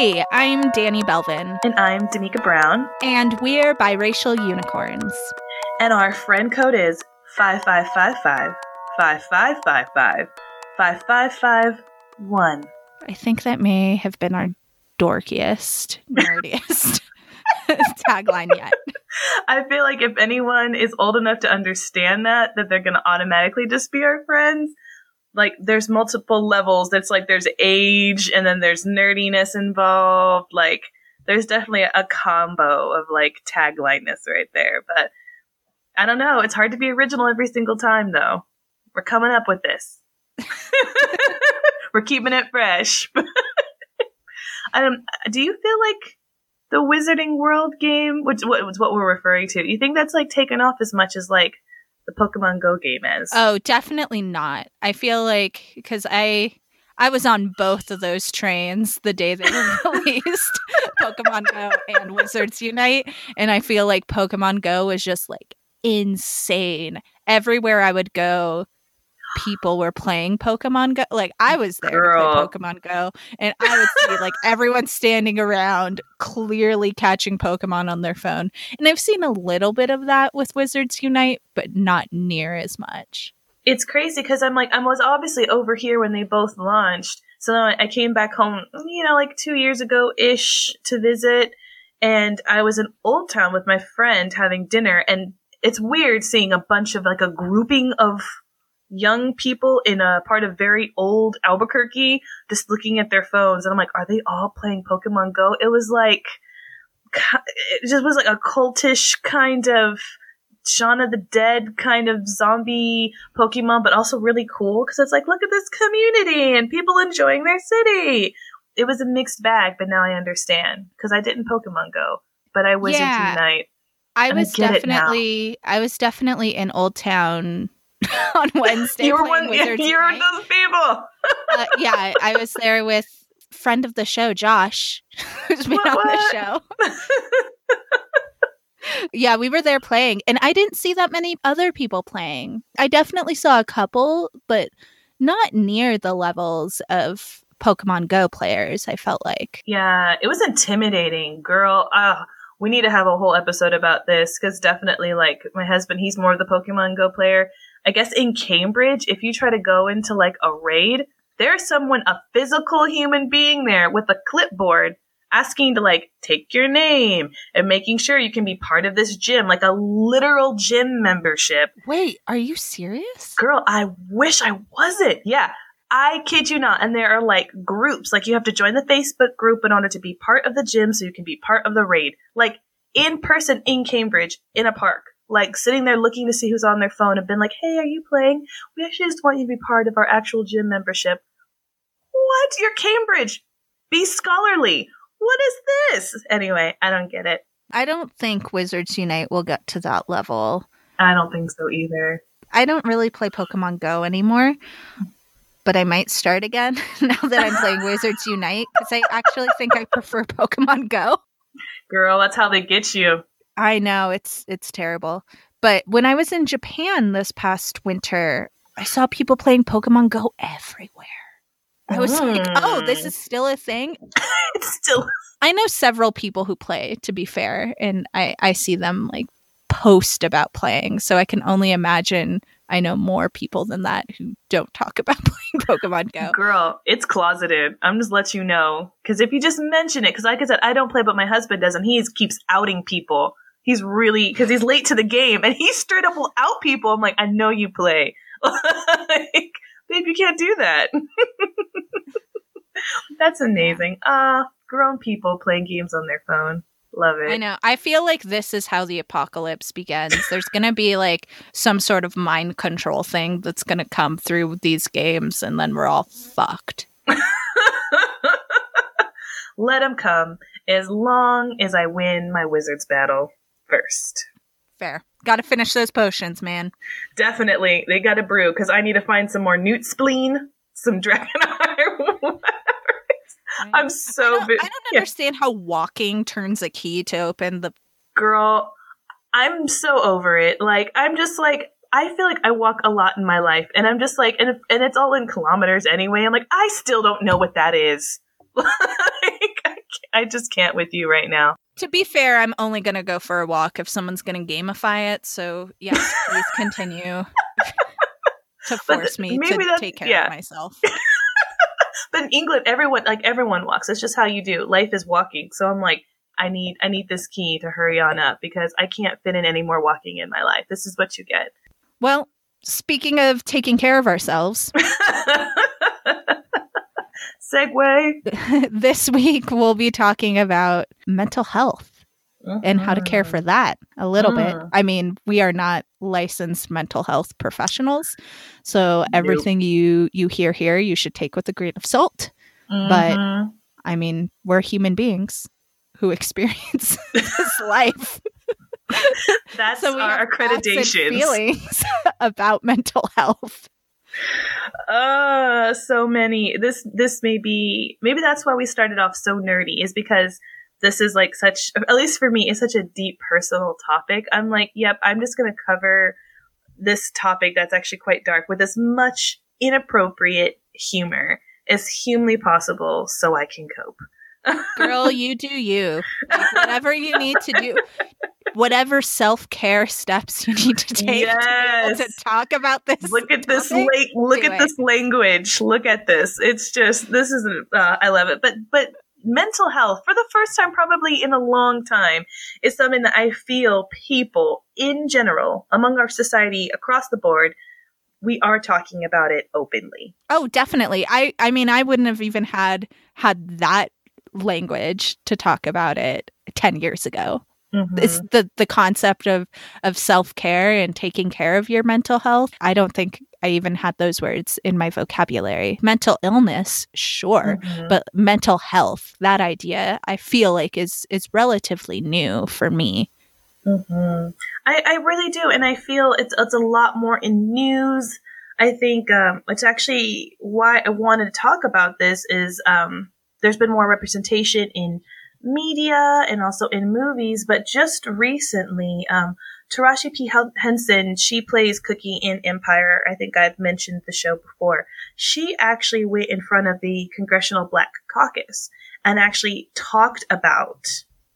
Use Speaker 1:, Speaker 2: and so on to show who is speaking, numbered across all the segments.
Speaker 1: Hey, I'm Danny Belvin.
Speaker 2: And I'm Damika Brown.
Speaker 1: And we're biracial unicorns.
Speaker 2: And our friend code is 5555 5555 5551.
Speaker 1: I think that may have been our dorkiest, nerdiest tagline yet.
Speaker 2: I feel like if anyone is old enough to understand that, that they're going to automatically just be our friends. Like, there's multiple levels. That's like there's age and then there's nerdiness involved. Like, there's definitely a combo of like taglineness right there. But I don't know. It's hard to be original every single time, though. We're coming up with this. We're keeping it fresh. um, do you feel like the Wizarding World game, which what what we're referring to, you think that's like taken off as much as like the Pokemon Go game is?
Speaker 1: Oh, definitely not. I feel like because I I was on both of those trains the day they released, Pokemon Go and Wizards Unite, and I feel like Pokemon Go was just like insane. Everywhere I would go, people were playing Pokemon Go. Like I was there Girl. to play Pokemon Go, and I would see like everyone standing around, clearly catching Pokemon on their phone. And I've seen a little bit of that with Wizards Unite, but not near as much.
Speaker 2: It's crazy because I'm like I was obviously over here when they both launched. So then I came back home, you know, like two years ago ish to visit, and I was in Old Town with my friend having dinner, and it's weird seeing a bunch of like a grouping of young people in a part of very old Albuquerque just looking at their phones. And I'm like, are they all playing Pokemon Go? It was like, it just was like a cultish kind of Shaun of the Dead kind of zombie Pokemon, but also really cool because it's like, look at this community and people enjoying their city. It was a mixed bag, but now I understand because I didn't Pokemon Go, but I Wizards yeah, Unite.
Speaker 1: I was definitely, I was definitely in Old Town on Wednesday.
Speaker 2: you were one. You're of those people.
Speaker 1: uh, yeah, I was there with friend of the show, Josh, who's been what, on what? the show. yeah, we were there playing, and I didn't see that many other people playing. I definitely saw a couple, but not near the levels of Pokemon Go players. I felt like.
Speaker 2: Yeah, it was intimidating, girl. Uh, we need to have a whole episode about this because definitely, like my husband, he's more of the Pokemon Go player. I guess in Cambridge, if you try to go into like a raid, there's someone, a physical human being there with a clipboard asking to like take your name and making sure you can be part of this gym, like a literal gym membership.
Speaker 1: Wait, are you serious?
Speaker 2: Girl, I wish I wasn't. Yeah. I kid you not. And there are like groups, like you have to join the Facebook group in order to be part of the gym so you can be part of the raid. Like in person in Cambridge in a park like sitting there looking to see who's on their phone and been like, hey, are you playing? We actually just want you to be part of our actual gym membership. What? You're Cambridge. Be scholarly. What is this? Anyway, I don't get it.
Speaker 1: I don't think Wizards Unite will get to that level.
Speaker 2: I don't think so either.
Speaker 1: I don't really play Pokemon Go anymore, but I might start again now that I'm playing Wizards Unite because I actually think I prefer Pokemon Go.
Speaker 2: Girl, that's how they get you.
Speaker 1: I know it's it's terrible. But when I was in Japan this past winter, I saw people playing Pokemon Go everywhere. I was mm. like, "Oh, this is mm. still a thing."
Speaker 2: it's still.
Speaker 1: I know several people who play. To be fair, and I I see them like post about playing, so I can only imagine I know more people than that who don't talk about playing Pokemon Go.
Speaker 2: Girl, it's closeted. I'm just let you know because if you just mention it, because like I said, I don't play, but my husband does, and he keeps outing people he's really because he's late to the game and he straight up will out people. I'm like, I know you play. like, babe, you can't do that. That's amazing. Uh grown people playing games on their phone. Love it.
Speaker 1: I know. I feel like this is how the apocalypse begins. There's going to be like some sort of mind control thing that's going to come through these games, and then we're all fucked.
Speaker 2: Let them come as long as I win my wizard's battle first.
Speaker 1: Fair. Got to finish those potions, man.
Speaker 2: Definitely. They got to brew because I need to find some more newt spleen, some dragon eye, I'm so.
Speaker 1: I don't, I don't yeah. understand how walking turns a key to open the.
Speaker 2: Girl, I'm so over it. Like, I'm just like, I feel like I walk a lot in my life, and I'm just like, and if, and it's all in kilometers anyway. I'm like, I still don't know what that is. like, I just can't with you right now.
Speaker 1: To be fair, I'm only going to go for a walk if someone's going to gamify it. So, yes, please continue to force me to take care yeah. of myself.
Speaker 2: but in England, everyone like everyone walks. It's just how you do. Life is walking. So I'm like, I need I need this key to hurry on up because I can't fit in any more walking in my life. This is what you get.
Speaker 1: Well, speaking of taking care of ourselves.
Speaker 2: Segue.
Speaker 1: this week we'll be talking about mental health uh-huh. and how to care for that a little uh-huh. bit. I mean, we are not licensed mental health professionals, so everything nope. you you hear here you should take with a grain of salt. Uh-huh. But mm-hmm. I mean, we're human beings who experience this life.
Speaker 2: That's so our accreditation.
Speaker 1: Feelings about mental health.
Speaker 2: Uh, so many. This this may be maybe that's why we started off so nerdy is because this is like such at least for me it's such a deep personal topic. I'm like, yep, I'm just to cover this topic that's actually quite dark with as much inappropriate humor as humanly possible so I can cope.
Speaker 1: Girl, you do you. Whatever you need to do, whatever self care steps you need to take yes. to, to, talk about this.
Speaker 2: Look at this. La- look at this language. Look at this. It's just this is. Uh, I love it. But but mental health for the first time probably in a long time is something that I feel people in general among our society across the board we are talking about it openly.
Speaker 1: Oh, definitely. I I mean I wouldn't have even had had that language to talk about it 10 years ago. Mm-hmm. It's the the concept of of self-care and taking care of your mental health. I don't think I even had those words in my vocabulary. Mental illness, sure, mm-hmm. but mental health, that idea, I feel like is is relatively new for me.
Speaker 2: Mm-hmm. I, I really do, and I feel it's it's a lot more in news. I think um, it's actually why I wanted to talk about this is um, there's been more representation in media and also in movies, but just recently, um, Taraji P. Henson, she plays Cookie in Empire. I think I've mentioned the show before. She actually went in front of the Congressional Black Caucus and actually talked about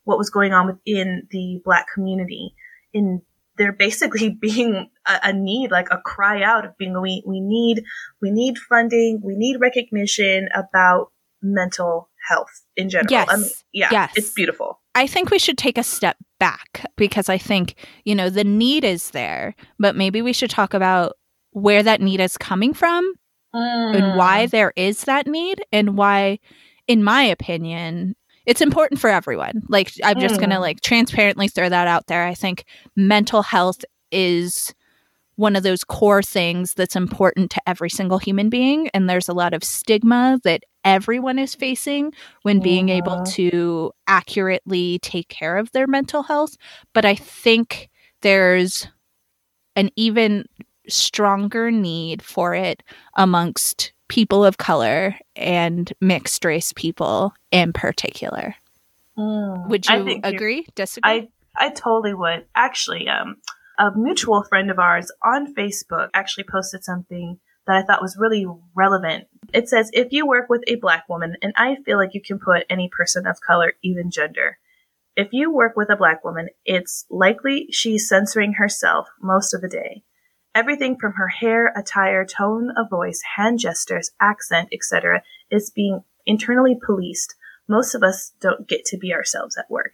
Speaker 2: what was going on within the Black community in there basically being a, a, need, like a cry out of being, we, we need, we need funding, we need recognition about mental health in general.
Speaker 1: Yes. I mean,
Speaker 2: yeah.
Speaker 1: Yes.
Speaker 2: It's beautiful.
Speaker 1: I think we should take a step back because I think, you know, the need is there, but maybe we should talk about where that need is coming from mm. and why there is that need and why, in my opinion, it's important for everyone. Like, I'm just mm. going to like transparently throw that out there. I think mental health is one of those core things that's important to every single human being. And there's a lot of stigma that everyone is facing when being able to accurately take care of their mental health. But I think there's an even stronger need for it amongst people of color and mixed race people in particular. Mm, would you agree? Disagree?
Speaker 2: I I totally would. Actually, um, a mutual friend of ours on Facebook actually posted something that I thought was really relevant. It says, if you work with a black woman, and I feel like you can put any person of color, even gender, if you work with a black woman, it's likely she's censoring herself most of the day. Everything from her hair, attire, tone of voice, hand gestures, accent, etc. is being internally policed. Most of us don't get to be ourselves at work.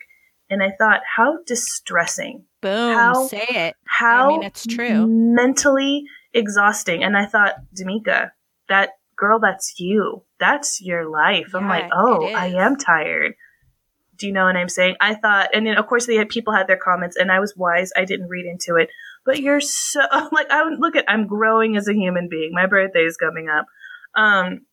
Speaker 2: And I thought, how distressing.
Speaker 1: Boom, how, say it.
Speaker 2: How
Speaker 1: I mean, it's true.
Speaker 2: mentally exhausting. And I thought, Damika, that girl, that's you. That's your life. Yeah, I'm like, oh, I am tired. Do you know what I'm saying? I thought, and then of course the people had their comments, and I was wise. I didn't read into it. But you're so like, I look at, I'm growing as a human being. My birthday is coming up. Um,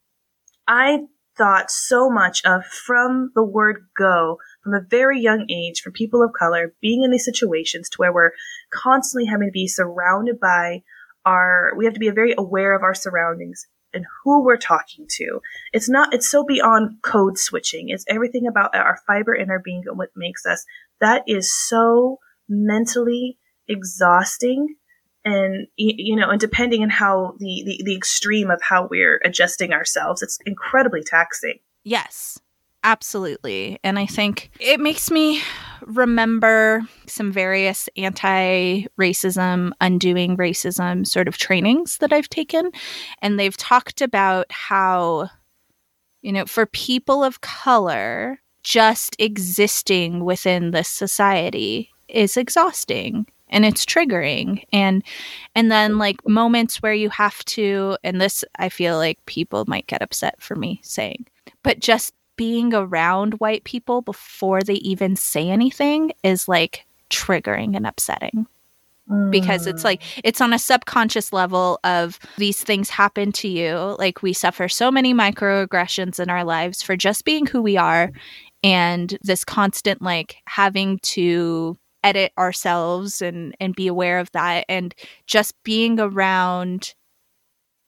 Speaker 2: I thought so much of from the word go from a very young age for people of color being in these situations to where we're constantly having to be surrounded by our we have to be very aware of our surroundings and who we're talking to. It's not it's so beyond code switching. It's everything about our fiber in our being and what makes us. That is so mentally exhausting and you know and depending on how the, the the extreme of how we're adjusting ourselves it's incredibly taxing
Speaker 1: yes Absolutely. And I think it makes me remember some various anti racism, undoing racism sort of trainings that I've taken. And they've talked about how, you know, for people of color, just existing within this society is exhausting and it's triggering. And and then like moments where you have to and this i feel like people might get upset for me saying but just being around white people before they even say anything is like triggering and upsetting. Because it's like mm. it's on a subconscious level of these things happen to you. Like we suffer so many microaggressions in our lives for just being who we are and this constant like having to edit ourselves and and be aware of that and just being around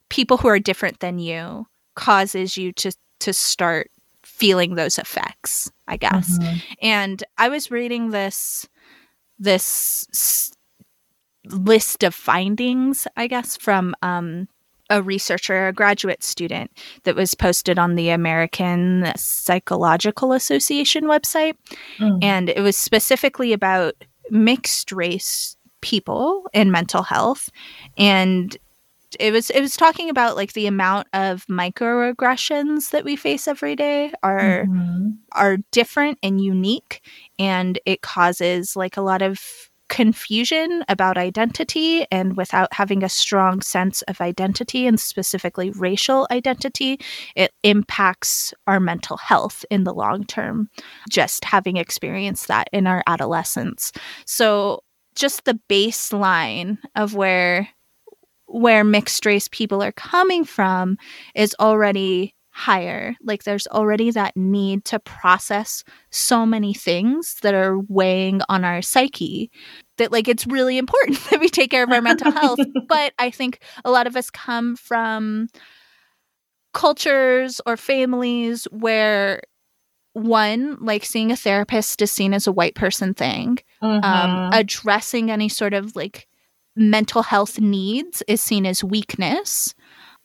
Speaker 1: people who are different than you causes you to to start feeling those effects i guess mm-hmm. and i was reading this this s- list of findings i guess from um a researcher, a graduate student, that was posted on the American Psychological Association website. Mm. And it was specifically about mixed race people in mental health. And it was it was talking about like the amount of microaggressions that we face every day are mm-hmm. are different and unique and it causes like a lot of confusion about identity and without having a strong sense of identity and specifically racial identity, it impacts our mental health in the long term, just having experienced that in our adolescence. So, just the baseline of where where mixed race people are coming from is already higher. Like there's already that need to process so many things that are weighing on our psyche that like it's really important that we take care of our mental health. But I think a lot of us come from cultures or families where one like seeing a therapist is seen as a white person thing um, mm-hmm. um, addressing any sort of like mental health needs is seen as weakness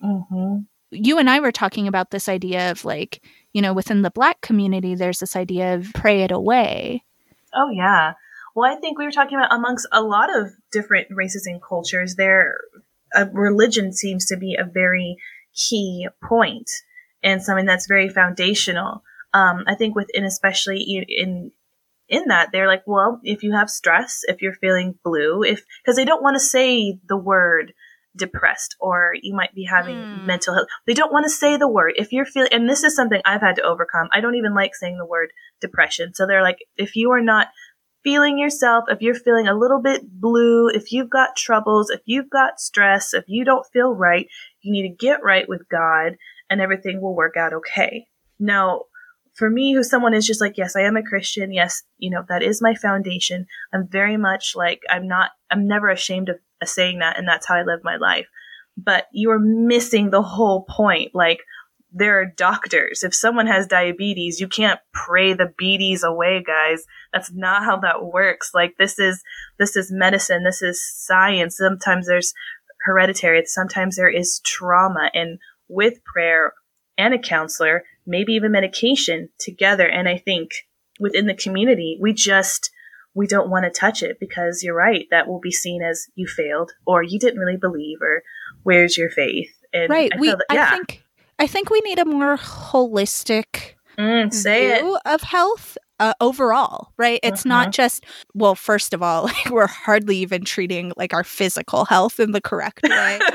Speaker 1: mm-hmm you and I were talking about this idea of like, you know, within the black community, there's this idea of pray it away.
Speaker 2: Oh, yeah. Well, I think we were talking about amongst a lot of different races and cultures, there, a religion seems to be a very key point and something that's very foundational. Um, I think within, especially in, in that, they're like, well, if you have stress, if you're feeling blue, if, cause they don't want to say the word, depressed or you might be having mm. mental health. They don't want to say the word. If you're feeling, and this is something I've had to overcome. I don't even like saying the word depression. So they're like, if you are not feeling yourself, if you're feeling a little bit blue, if you've got troubles, if you've got stress, if you don't feel right, you need to get right with God and everything will work out okay. Now, for me, who someone is just like, yes, I am a Christian. Yes, you know, that is my foundation. I'm very much like, I'm not, I'm never ashamed of saying that and that's how I live my life. But you are missing the whole point. Like, there are doctors. If someone has diabetes, you can't pray the beaties away, guys. That's not how that works. Like this is this is medicine. This is science. Sometimes there's hereditary. Sometimes there is trauma, and with prayer and a counselor, maybe even medication together. And I think within the community, we just we don't want to touch it because you're right. That will be seen as you failed or you didn't really believe or where's your faith?
Speaker 1: And right. I we, that, yeah. I think, I think we need a more holistic
Speaker 2: mm, view
Speaker 1: it. of health uh, overall, right? It's uh-huh. not just, well, first of all, like, we're hardly even treating like our physical health in the correct way.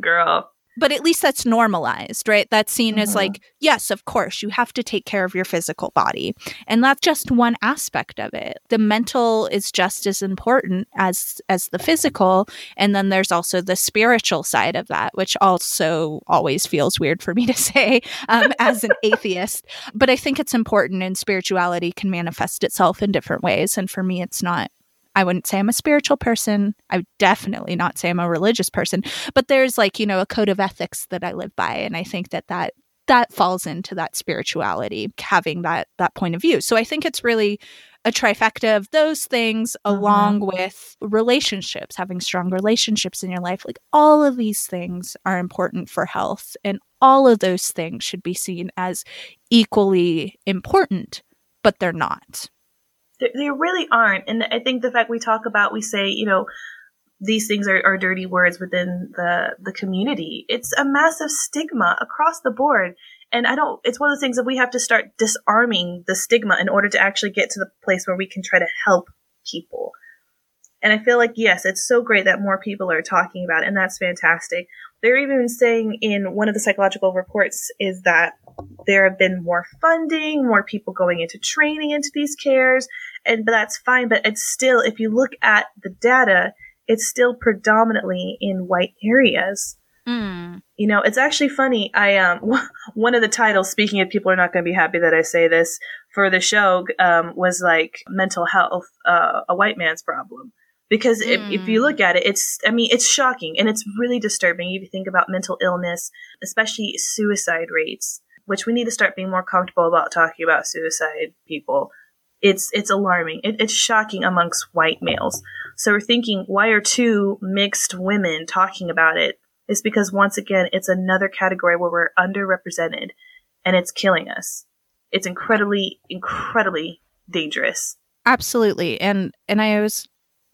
Speaker 2: Girl
Speaker 1: but at least that's normalized, right? That's seen mm-hmm. as like, yes, of course, you have to take care of your physical body. And that's just one aspect of it. The mental is just as important as as the physical, and then there's also the spiritual side of that, which also always feels weird for me to say um, as an atheist. But I think it's important and spirituality can manifest itself in different ways and for me it's not I wouldn't say I'm a spiritual person. I would definitely not say I'm a religious person, but there's like, you know, a code of ethics that I live by and I think that that that falls into that spirituality having that that point of view. So I think it's really a trifecta of those things mm-hmm. along with relationships having strong relationships in your life like all of these things are important for health and all of those things should be seen as equally important but they're not
Speaker 2: they really aren't. And i think the fact we talk about we say you know these things are, are dirty words within the the community. It's a massive stigma across the board. And I don't, it's one of the things that we have to start disarming the stigma in order to actually get to the place where we can try to help people. And I feel like, yes, it's so great that more people are talking about it, and that's fantastic. They're even saying in one of the psychological reports is that there have been more funding, more people going into training into these cares, and but that's fine. But it's still, if you look at the data, it's still predominantly in white areas. Mm. You know, it's actually funny. I um one of the titles. Speaking of people are not going to be happy that I say this for the show um, was like mental health, uh, a white man's problem. Because mm. if, if you look at it, it's I mean it's shocking and it's really disturbing if you think about mental illness, especially suicide rates, which we need to start being more comfortable about talking about suicide people. It's it's alarming. It, it's shocking amongst white males. So we're thinking, why are two mixed women talking about it? is because once again, it's another category where we're underrepresented and it's killing us. It's incredibly, incredibly dangerous.
Speaker 1: Absolutely. And and I was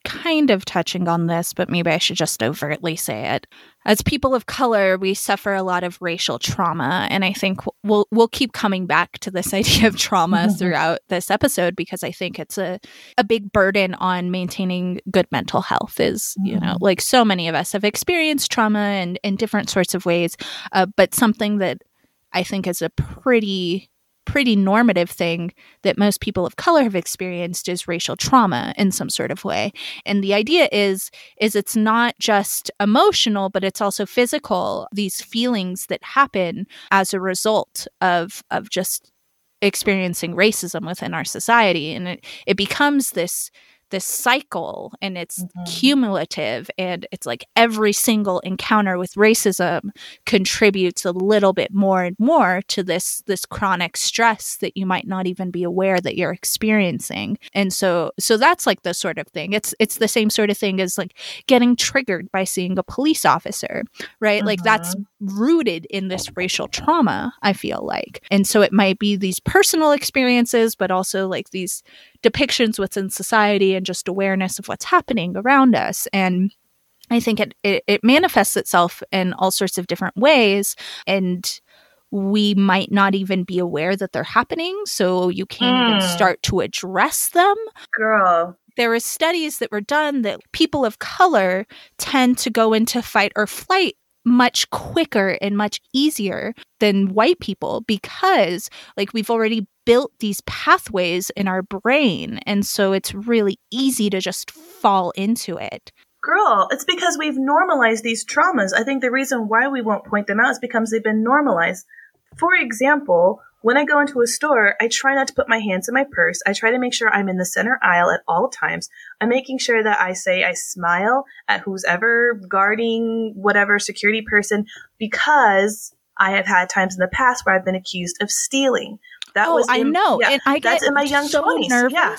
Speaker 1: kind of touching on this, but maybe I should just overtly say it. As people of color, we suffer a lot of racial trauma, and I think we'll we'll keep coming back to this idea of trauma throughout this episode because I think it's a a big burden on maintaining good mental health. Is you know mm-hmm. like so many of us have experienced trauma in in different sorts of ways, uh, but something that I think is a pretty pretty normative thing that most people of color have experienced is racial trauma in some sort of way. And the idea is is it's not just emotional but it's also physical these feelings that happen as a result of of just experiencing racism within our society. And it, it becomes this this cycle and it's mm-hmm. cumulative and it's like every single encounter with racism contributes a little bit more and more to this this chronic stress that you might not even be aware that you're experiencing and so so that's like the sort of thing it's it's the same sort of thing as like getting triggered by seeing a police officer right like that's mm-hmm. rooted in this racial trauma i feel like and so it might be these personal experiences but also like these depictions within society and just awareness of what's happening around us. And I think it, it, it manifests itself in all sorts of different ways. And we might not even be aware that they're happening. So you can't mm. even hmm. start to address them.
Speaker 2: Girl.
Speaker 1: There were studies that were done that people of color tend to go into fight or flight much quicker and much easier than white people because like we've already built these pathways in our brain and so it's really easy to just fall into it.
Speaker 2: Girl it's because we've normalized these traumas. I think the reason why we won't point them out is because they've been normalized. For example when I go into a store, I try not to put my hands in my purse. I try to make sure I'm in the center aisle at all times. I'm making sure that I say I smile at who's ever guarding whatever security person because I have had times in the past where I've been accused of stealing.
Speaker 1: That oh, was in, I know.
Speaker 2: Yeah, and I that's in my young
Speaker 1: so
Speaker 2: 20s.
Speaker 1: Nervous. Yeah.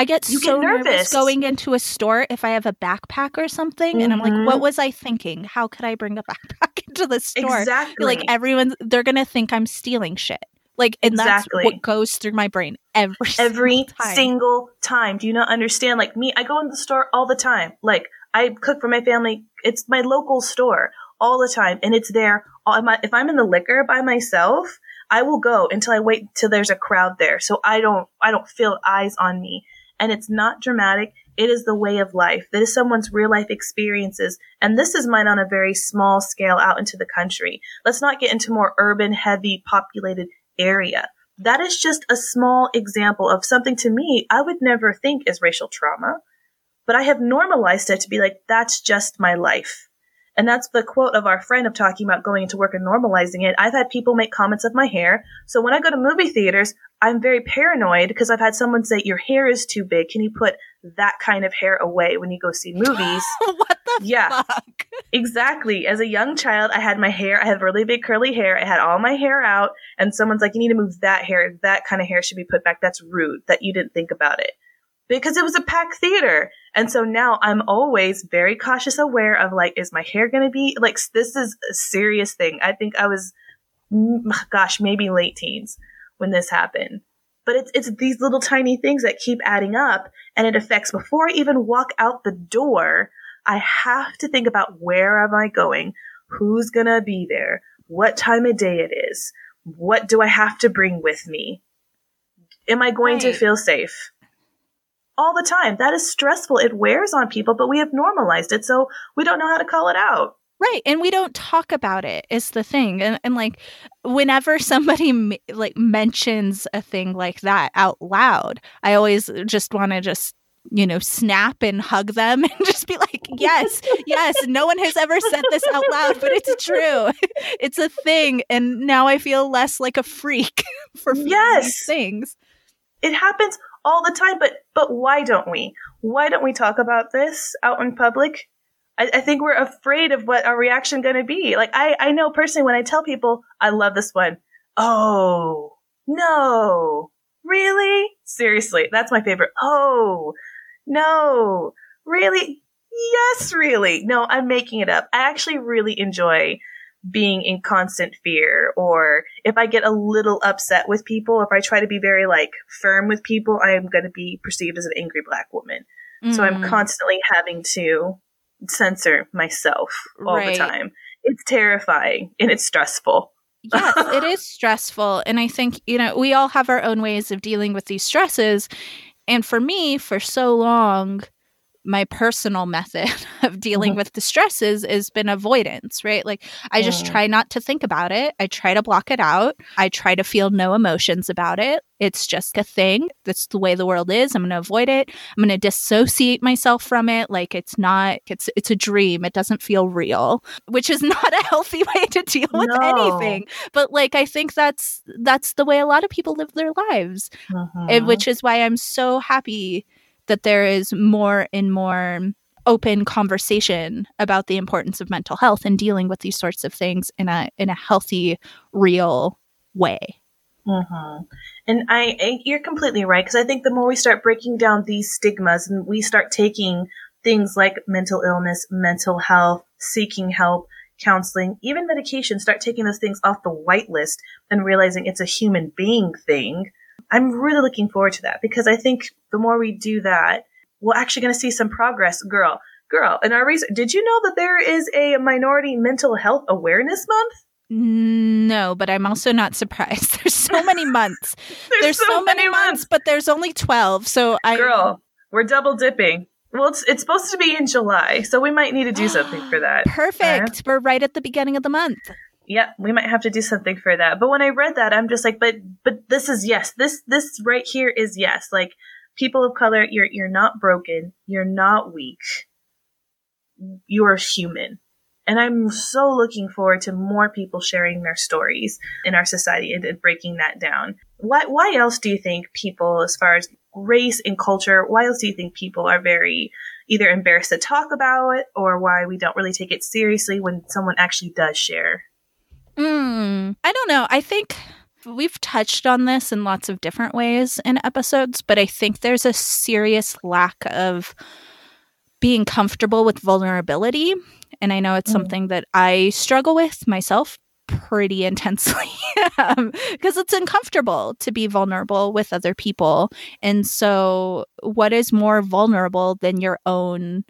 Speaker 1: I get you so get nervous. nervous. going into a store if I have a backpack or something, mm-hmm. and I'm like, what mm-hmm. was I thinking? How could I bring a backpack into the store?
Speaker 2: Exactly.
Speaker 1: Like everyone, they're gonna think I'm stealing shit. Like, and exactly. that's what goes through my brain every
Speaker 2: every
Speaker 1: single time.
Speaker 2: single time. Do you not understand? Like me, I go in the store all the time. Like I cook for my family. It's my local store all the time, and it's there. If I'm in the liquor by myself, I will go until I wait till there's a crowd there, so I don't I don't feel eyes on me. And it's not dramatic. It is the way of life. That is someone's real life experiences. And this is mine on a very small scale out into the country. Let's not get into more urban, heavy, populated area. That is just a small example of something to me I would never think is racial trauma, but I have normalized it to be like, that's just my life. And that's the quote of our friend of talking about going into work and normalizing it. I've had people make comments of my hair. So when I go to movie theaters, I'm very paranoid because I've had someone say, your hair is too big. Can you put that kind of hair away when you go see movies.
Speaker 1: what the
Speaker 2: Yeah.
Speaker 1: fuck?
Speaker 2: Exactly. As a young child, I had my hair, I had really big curly hair. I had all my hair out, and someone's like, You need to move that hair. That kind of hair should be put back. That's rude that you didn't think about it. Because it was a packed theater. And so now I'm always very cautious, aware of like, is my hair going to be like, this is a serious thing. I think I was, gosh, maybe late teens when this happened. But it's, it's these little tiny things that keep adding up and it affects before I even walk out the door. I have to think about where am I going? Who's gonna be there? What time of day it is? What do I have to bring with me? Am I going to feel safe? All the time. That is stressful. It wears on people, but we have normalized it, so we don't know how to call it out.
Speaker 1: Right, and we don't talk about it is the thing. And and like whenever somebody m- like mentions a thing like that out loud, I always just want to just you know snap and hug them and just be like, "Yes, yes, no one has ever said this out loud, but it's true. it's a thing." And now I feel less like a freak for
Speaker 2: Yes.
Speaker 1: these things.
Speaker 2: It happens all the time, but but why don't we? Why don't we talk about this out in public? I, I think we're afraid of what our reaction going to be. Like I, I know personally when I tell people I love this one. Oh no, really? Seriously, that's my favorite. Oh no, really? Yes, really. No, I'm making it up. I actually really enjoy being in constant fear or if I get a little upset with people, if I try to be very like firm with people, I am going to be perceived as an angry black woman. So I'm
Speaker 1: Mm,
Speaker 2: constantly having to censor myself all
Speaker 1: Right.
Speaker 2: the time. It's terrifying and it's stressful.
Speaker 1: yes, it is stressful. And I think, you know, we all have our own ways of dealing with these stresses. And for me, for so long, my personal method of dealing
Speaker 2: Mhm.
Speaker 1: with the stresses has been avoidance, right? Like I just try not to think about it. I try to block it out. I try to feel no emotions about it. It's just a thing. That's the way the world is. I'm going to avoid it. I'm going to dissociate myself from it like it's not it's it's a dream. It doesn't feel real, which is not a healthy way to deal with
Speaker 2: No.
Speaker 1: anything. But like I think that's that's the way a lot of people live their lives and which is why I'm so happy that there is more and more open conversation about the importance of mental health and dealing with these sorts of things in a in a healthy, real way.
Speaker 2: hmm And I, I, you're completely right because I think the more we start breaking down these stigmas and we start taking things like mental illness, mental health, seeking help, counseling, even medication, start taking those things off the white list and realizing it's a human being thing. I'm really looking forward to that because I think the more we do that, we're actually going to see some progress, girl. Girl, in our research, did you know that there is a minority mental health awareness month?
Speaker 1: No, but I'm also not surprised. There's so many months. There's, so, many months, but there's only 12. So I
Speaker 2: Girl, we're double dipping. Well, it's, it's supposed to be in July, so we might need to do something for that.
Speaker 1: Perfect. Uh-huh. We're right at the beginning of the month.
Speaker 2: Yeah, we might have to do something for that. But when I read that, I'm just like, but but this is yes. This this right here is yes. Like people of color, you're you're not broken. You're not weak. You're human. And I'm so looking forward to more people sharing their stories in our society and, and breaking that down. Why why else do you think people, as far as race and culture, why else do you think people are very either embarrassed to talk about it or why we don't really take it seriously when someone actually does share?
Speaker 1: Mm, I don't know. I think we've touched on this in lots of different ways in episodes, but I think there's a serious lack of being comfortable with vulnerability. And I know it's
Speaker 2: Mm.
Speaker 1: something that I struggle with myself pretty intensely because it's uncomfortable to be vulnerable with other people. And so, what is more vulnerable than your own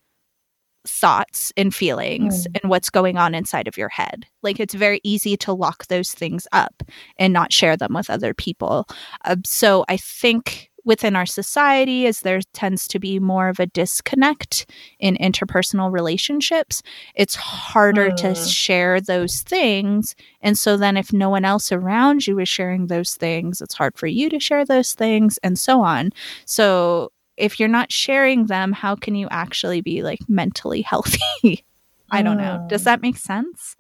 Speaker 1: thoughts and feelings
Speaker 2: Mm.
Speaker 1: and what's going on inside of your head? Like, it's very easy to lock those things up and not share them with other people. Um, so, I think within our society, as there tends to be more of a disconnect in interpersonal relationships, it's harder to
Speaker 2: Mm.
Speaker 1: share those things. And so then if no one else around you is sharing those things, it's hard for you to share those things and so on. So if you're not sharing them, how can you actually be like mentally healthy? I don't know. Does that make sense?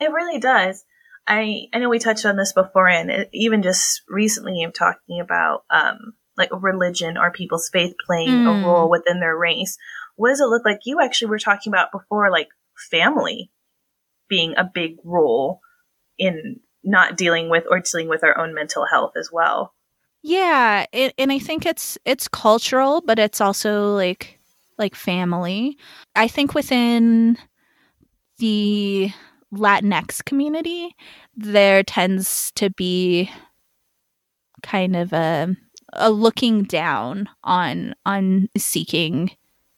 Speaker 2: It really does. I I know we touched on this before, and it, even just recently, I'm talking about um like religion or people's faith playing
Speaker 1: Mm.
Speaker 2: a role within their race. What does it look like? You actually were talking about before, like family being a big role in not dealing with or dealing with our own mental health as well.
Speaker 1: Yeah, it, and I think it's it's cultural, but it's also like like family. I think within the Latinx community, there tends to be kind of a a looking down on on seeking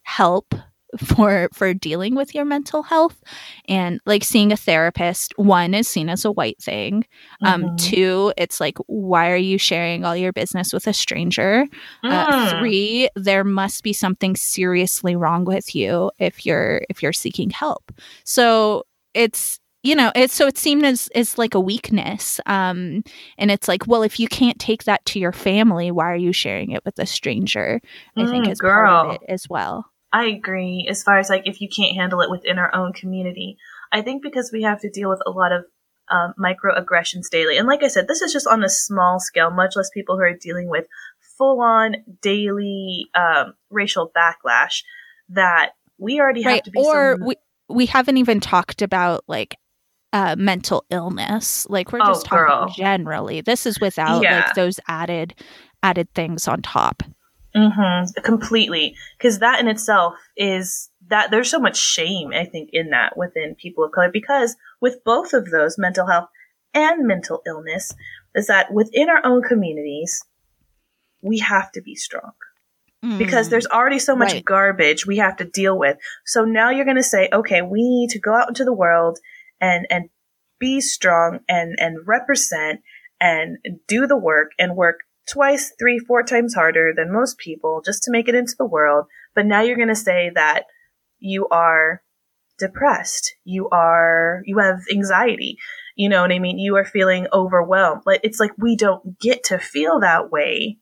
Speaker 1: help for for dealing with your mental health and like seeing a therapist one is seen as a white thing um
Speaker 2: Mhm.
Speaker 1: two it's like why are you sharing all your business with a stranger uh,
Speaker 2: Mm.
Speaker 1: three there must be something seriously wrong with you if you're if you're seeking help so it's you know it's so it seemed as as like a weakness um and it's like well if you can't take that to your family why are you sharing it with a stranger i think
Speaker 2: Mm,
Speaker 1: is part of
Speaker 2: girl.
Speaker 1: it as well
Speaker 2: I agree. As far as like if you can't handle it within our own community, I think because we have to deal with a lot of um, microaggressions daily, and like I said, this is just on a small scale, much less people who are dealing with full on daily um, racial backlash. That we already have
Speaker 1: right
Speaker 2: to be
Speaker 1: or
Speaker 2: some-
Speaker 1: we we haven't even talked about like uh mental illness like we're
Speaker 2: Oh,
Speaker 1: just talking
Speaker 2: girl.
Speaker 1: generally this is without
Speaker 2: Yeah.
Speaker 1: like those added added things on top
Speaker 2: Mm-hmm, completely. Because that in itself is that there's so much shame, I think, in that within people of color. Because with both of those, mental health and mental illness, is that within our own communities, we have to be strong. Because
Speaker 1: Mm.
Speaker 2: there's already so much
Speaker 1: Right.
Speaker 2: garbage we have to deal with. So now you're going to say, okay, we need to go out into the world and, and be strong and, and represent and do the work and work twice, three, four times harder than most people just to make it into the world. But now you're going to say that you are depressed. You are, you have anxiety. You know what I mean? You are feeling overwhelmed. Like, it's like we don't get to feel that way.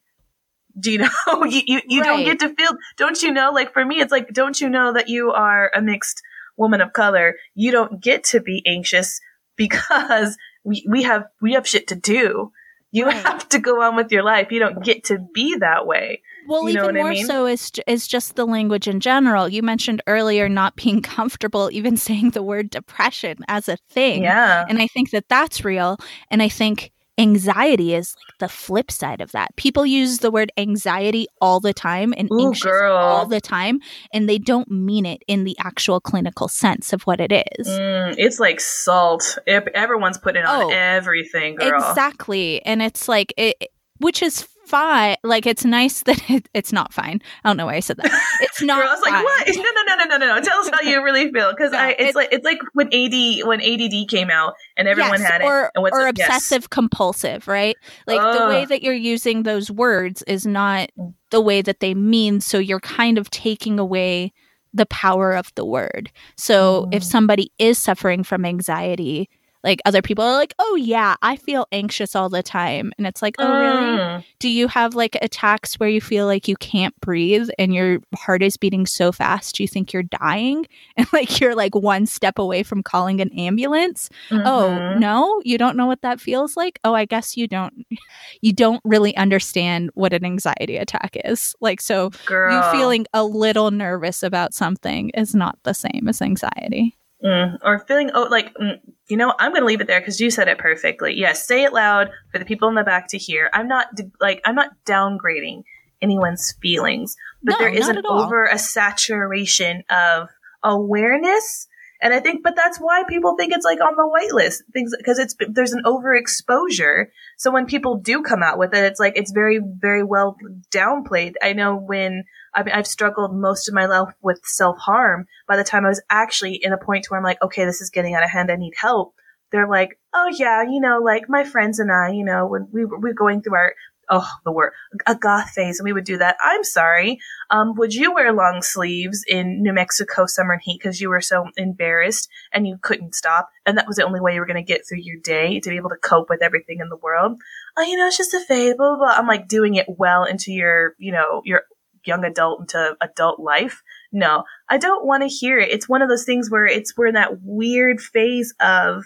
Speaker 2: Do you know? you, you, you don't get to feel, don't you know? Like for me, it's like, don't you know that you are a mixed woman of color? You don't get to be anxious because we, we have, we have shit to do. You
Speaker 1: Right.
Speaker 2: have to go on with your life. You don't get to be that way.
Speaker 1: Well,
Speaker 2: You know
Speaker 1: even
Speaker 2: what I
Speaker 1: more
Speaker 2: mean?
Speaker 1: so is is just the language in general. You mentioned earlier not being comfortable even saying the word depression as a thing.
Speaker 2: Yeah.
Speaker 1: And I think that that's real. And I think anxiety is like the flip side of that. People use the word anxiety all the time and
Speaker 2: Ooh,
Speaker 1: anxious
Speaker 2: girl.
Speaker 1: all the time, and they don't mean it in the actual clinical sense of what it is.
Speaker 2: Mm, it's like salt. Everyone's putting on
Speaker 1: Oh,
Speaker 2: everything, girl.
Speaker 1: Exactly. And it's like it which is fine. Like it's nice that it, it's not fine. I don't know why I said that. It's not
Speaker 2: Girl, I was like, what? No, no, no, no, no, no. Tell us how you really feel, because I, it's
Speaker 1: it's-
Speaker 2: like it's like when AD when ADD came out and everyone
Speaker 1: Yes,
Speaker 2: had it.
Speaker 1: or,
Speaker 2: and what's
Speaker 1: or
Speaker 2: it- yes.
Speaker 1: obsessive compulsive, right? Like the way that you're using those words is not the way that they mean. So you're kind of taking away the power of the word. So if
Speaker 2: Mhm.
Speaker 1: somebody is suffering from anxiety, like other people are like, oh, yeah, I feel anxious all the time. And it's like, oh, really?
Speaker 2: Mm.
Speaker 1: Do you have like attacks where you feel like you can't breathe and your heart is beating so fast you think you're dying and like you're like one step away from calling an ambulance? Oh,
Speaker 2: Mhm.
Speaker 1: no, you don't know what that feels like? Oh, I guess you don't you don't really understand what an anxiety attack is. Like so
Speaker 2: girl.
Speaker 1: you feeling a little nervous about something is not the same as anxiety.
Speaker 2: Mm, or feeling oh like mm, you know i'm gonna leave it there because you said it perfectly. Yes say it loud for the people in the back to hear. I'm not like i'm not downgrading anyone's feelings but
Speaker 1: No,
Speaker 2: there is an over a saturation of awareness and i think but that's why people think it's like on the white list things because it's there's an overexposure so when people do come out with it it's like it's very very well downplayed i know when I mean, I've struggled most of my life with self harm. By the time I was actually in a point to where I'm like, okay, this is getting out of hand. I need help. They're like, oh yeah, you know, like my friends and I, you know, when we were, we were going through our, oh, the word, a goth phase and we would do that. I'm sorry. Um, would you wear long sleeves in New Mexico summer and heat because you were so embarrassed and you couldn't stop? And that was the only way you were going to get through your day to be able to cope with everything in the world. Oh, you know, it's just a phase, blah, blah, blah. I'm like doing it well into your, you know, your young adult into adult life. No, I don't want to hear it. It's one of those things where it's we're in that weird phase of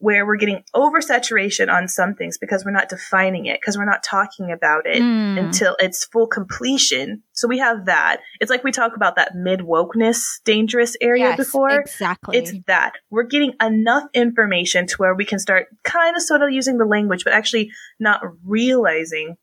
Speaker 2: where we're getting oversaturation on some things because we're not defining it, because we're not talking about it
Speaker 1: Mm.
Speaker 2: until it's full completion. So we have that. It's like we talk about that mid wokeness dangerous area
Speaker 1: Yes,
Speaker 2: before.
Speaker 1: exactly.
Speaker 2: It's that we're getting enough information to where we can start kind of sort of using the language, but actually not realizing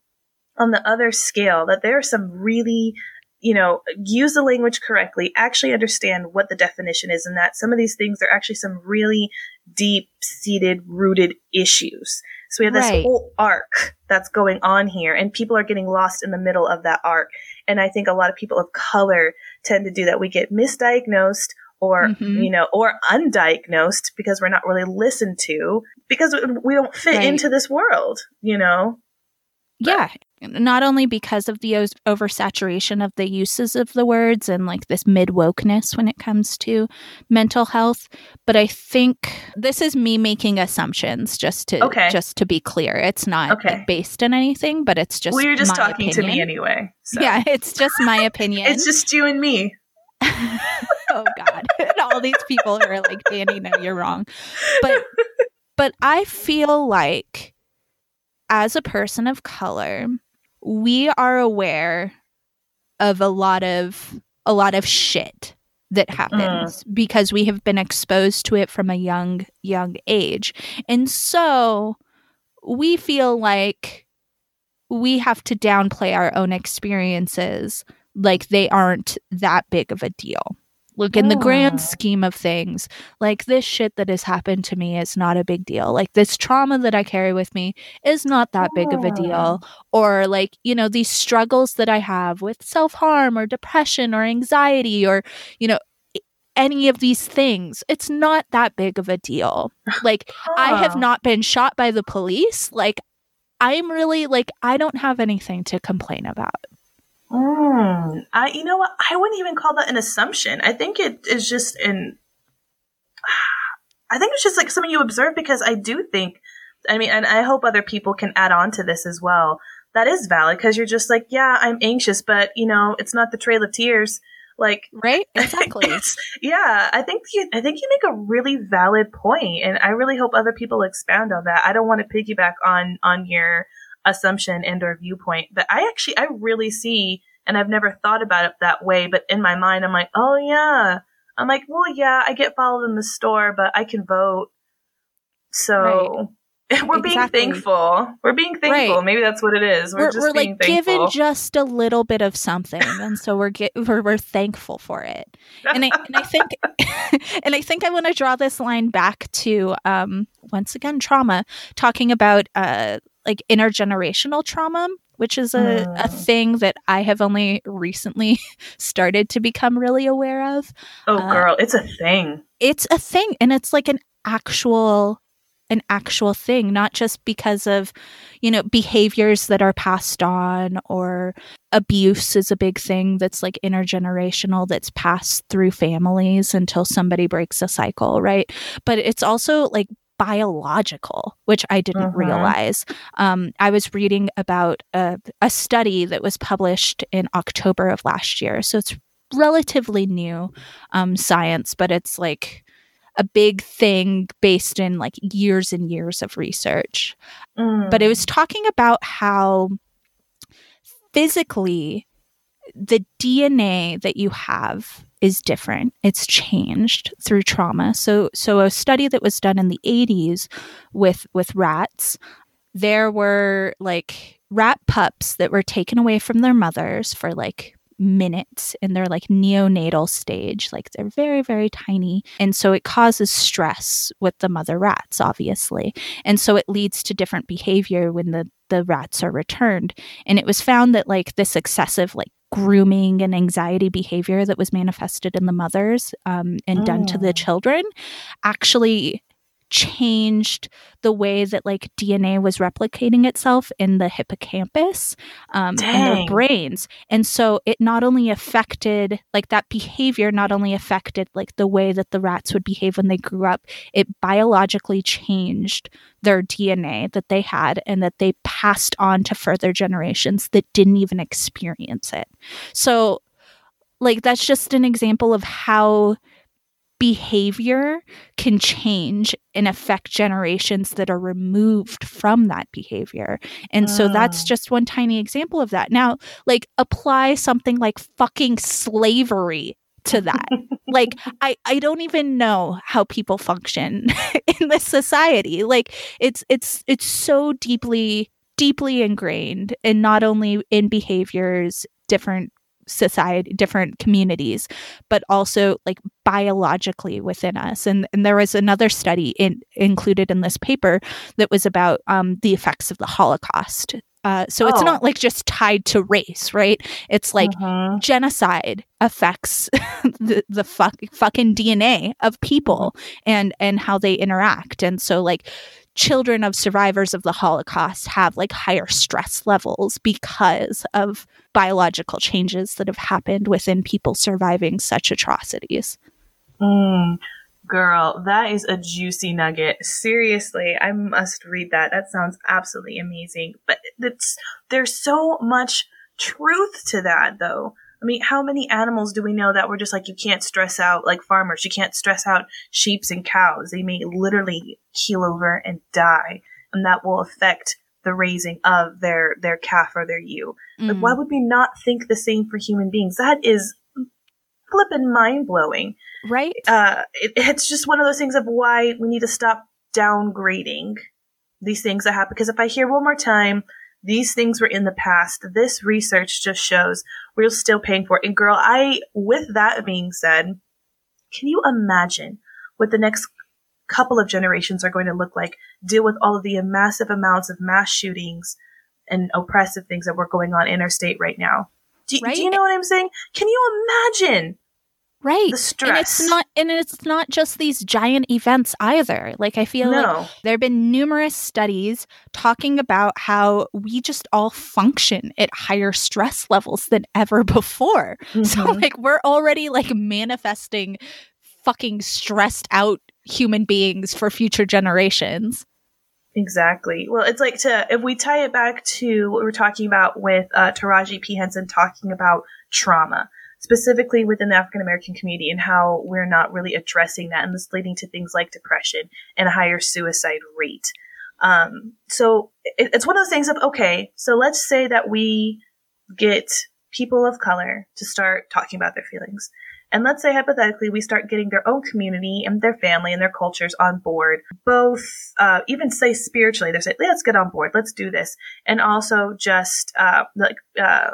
Speaker 2: on the other scale that there are some really, you know, use the language correctly, actually understand what the definition is, and that some of these things are actually some really deep seated, rooted issues. So we have this
Speaker 1: Right.
Speaker 2: whole arc that's going on here, and people are getting lost in the middle of that arc. And I think a lot of people of color tend to do that. We get misdiagnosed or
Speaker 1: Mhm.
Speaker 2: you know or undiagnosed because we're not really listened to because we don't fit
Speaker 1: Right.
Speaker 2: into this world you know
Speaker 1: yeah not only because of the oversaturation of the uses of the words and like this mid wokeness when it comes to mental health but i think this is me making assumptions just to
Speaker 2: Okay.
Speaker 1: just to be clear it's not
Speaker 2: Okay.
Speaker 1: like, based in anything but it's just
Speaker 2: well you're just talking to me anyway so.
Speaker 1: yeah it's just my opinion
Speaker 2: it's just you and me
Speaker 1: oh god and all these people who are like danny no you're wrong but but i feel like as a person of color we are aware of a lot of a lot of shit that mm. happens because we have been exposed to it from a young young age and so we feel like we have to downplay our own experiences like they aren't that big of a deal. Look, in the grand scheme of things, like this shit that has happened to me is not a big deal. Like this trauma that I carry with me is not that big of a deal. Or like, you know, these struggles that I have with self harm or depression or anxiety or, you know, any of these things, it's not that big of a deal. Like, I have not been shot by the police. Like, I'm really like, I don't have anything to complain about.
Speaker 2: Mm, I, you know what? I wouldn't even call that an assumption. I think it is just an. I think it's just like something you observe because I do think, I mean, and I hope other people can add on to this as well. That is valid because you're just like, yeah, I'm anxious, but you know, it's not the Trail of Tears. Like,
Speaker 1: Right? Exactly.
Speaker 2: yeah, I think you, I think you make a really valid point, and I really hope other people expound on that. I don't want to piggyback on on your assumption and or viewpoint, but I actually I really see, and I've never thought about it that way, but in my mind, I'm like, oh yeah, I'm like, well, yeah, I get followed in the store, but I can vote, so. We're being thankful. We're being thankful.
Speaker 1: Right.
Speaker 2: Maybe that's what it is. We're,
Speaker 1: we're,
Speaker 2: just
Speaker 1: we're
Speaker 2: being
Speaker 1: like
Speaker 2: thankful.
Speaker 1: given just a little bit of something and so we're get, we're, we're thankful for it and I, and I think and I think I want to draw this line back to um once again trauma talking about uh like intergenerational trauma which is a, a
Speaker 2: Mm.
Speaker 1: thing that I have only recently started to become really aware of
Speaker 2: oh,
Speaker 1: uh,
Speaker 2: girl, it's a thing.
Speaker 1: it's a thing and it's like an actual an actual thing not just because of you know behaviors that are passed on or abuse is a big thing that's like intergenerational that's passed through families until somebody breaks a cycle right but it's also like biological which i didn't
Speaker 2: Mhm.
Speaker 1: realize um, i was reading about a, a study that was published in october of last year so it's relatively new um, science but it's like a big thing based in like years and years of research
Speaker 2: Mm.
Speaker 1: but it was talking about how physically the DNA that you have is different. It's changed through trauma. So so a study that was done in the 80s with with rats, there were like rat pups that were taken away from their mothers for like minutes in their like neonatal stage like they're very very tiny and so it causes stress with the mother rats obviously and so it leads to different behavior when the the rats are returned and it was found that like this excessive like grooming and anxiety behavior that was manifested in the mothers um, and done to the
Speaker 2: Mm.
Speaker 1: children actually changed the way that like DNA was replicating itself in the hippocampus um, in their brains. And so it not only affected like that behavior, not only affected like the way that the rats would behave when they grew up, it biologically changed their DNA that they had and that they passed on to further generations that didn't even experience it. So, like, that's just an example of how behavior can change and affect generations that are removed from that behavior. And so that's
Speaker 2: Mm.
Speaker 1: just one tiny example of that. Now, like apply something like fucking slavery to that. like I I don't even know how people function in this society. Like it's it's it's so deeply deeply ingrained in not only in behaviors different society different communities but also like biologically within us and and there was another study in, included in this paper that was about um, the effects of the holocaust uh, so it's
Speaker 2: Oh.
Speaker 1: not like just tied to race right it's like
Speaker 2: Mhm.
Speaker 1: genocide affects the, the fuck, fucking DNA of people and and how they interact. And so like children of survivors of the Holocaust have like higher stress levels because of biological changes that have happened within people surviving such atrocities.
Speaker 2: Mm, girl, that is a juicy nugget. Seriously, I must read that. That sounds absolutely amazing. But it's there's so much truth to that though. I mean, how many animals do we know that we're just like you can't stress out like farmers, you can't stress out sheeps and cows. They may literally keel over and die, and that will affect the raising of their their calf or their ewe. Like,
Speaker 1: Mm.
Speaker 2: why would we not think the same for human beings? That is flippin' mind blowing
Speaker 1: right?
Speaker 2: uh, it, it's just one of those things of why we need to stop downgrading these things that happen. Because if I hear one more time, these things were in the past, this research just shows we're still paying for it. And girl, I, with that being said, can you imagine what the next couple of generations are going to look like? Deal with all of the massive amounts of mass shootings and oppressive things that were going on in our state right now. Do,
Speaker 1: Right.
Speaker 2: do you know what I'm saying? Can you imagine?
Speaker 1: Right.
Speaker 2: the
Speaker 1: And it's not and it's not just these giant events either. Like I feel like. There have been numerous studies talking about how we just all function at higher stress levels than ever before. So,
Speaker 2: Mhm.
Speaker 1: like, we're already like manifesting fucking stressed out human beings for future generations.
Speaker 2: Exactly. Well, it's like to if we tie it back to what we are talking about with uh, Taraji P Henson talking about trauma, specifically within the African American community, and how we're not really addressing that, and this leading to things like depression and a higher suicide rate. Um, so it, it's one of those things of okay, so let's say that we get people of color to start talking about their feelings. And let's say hypothetically we start getting their own community and their family and their cultures on board, both uh, even say spiritually. they're say, let's get on board, let's do this, and also just uh, like uh,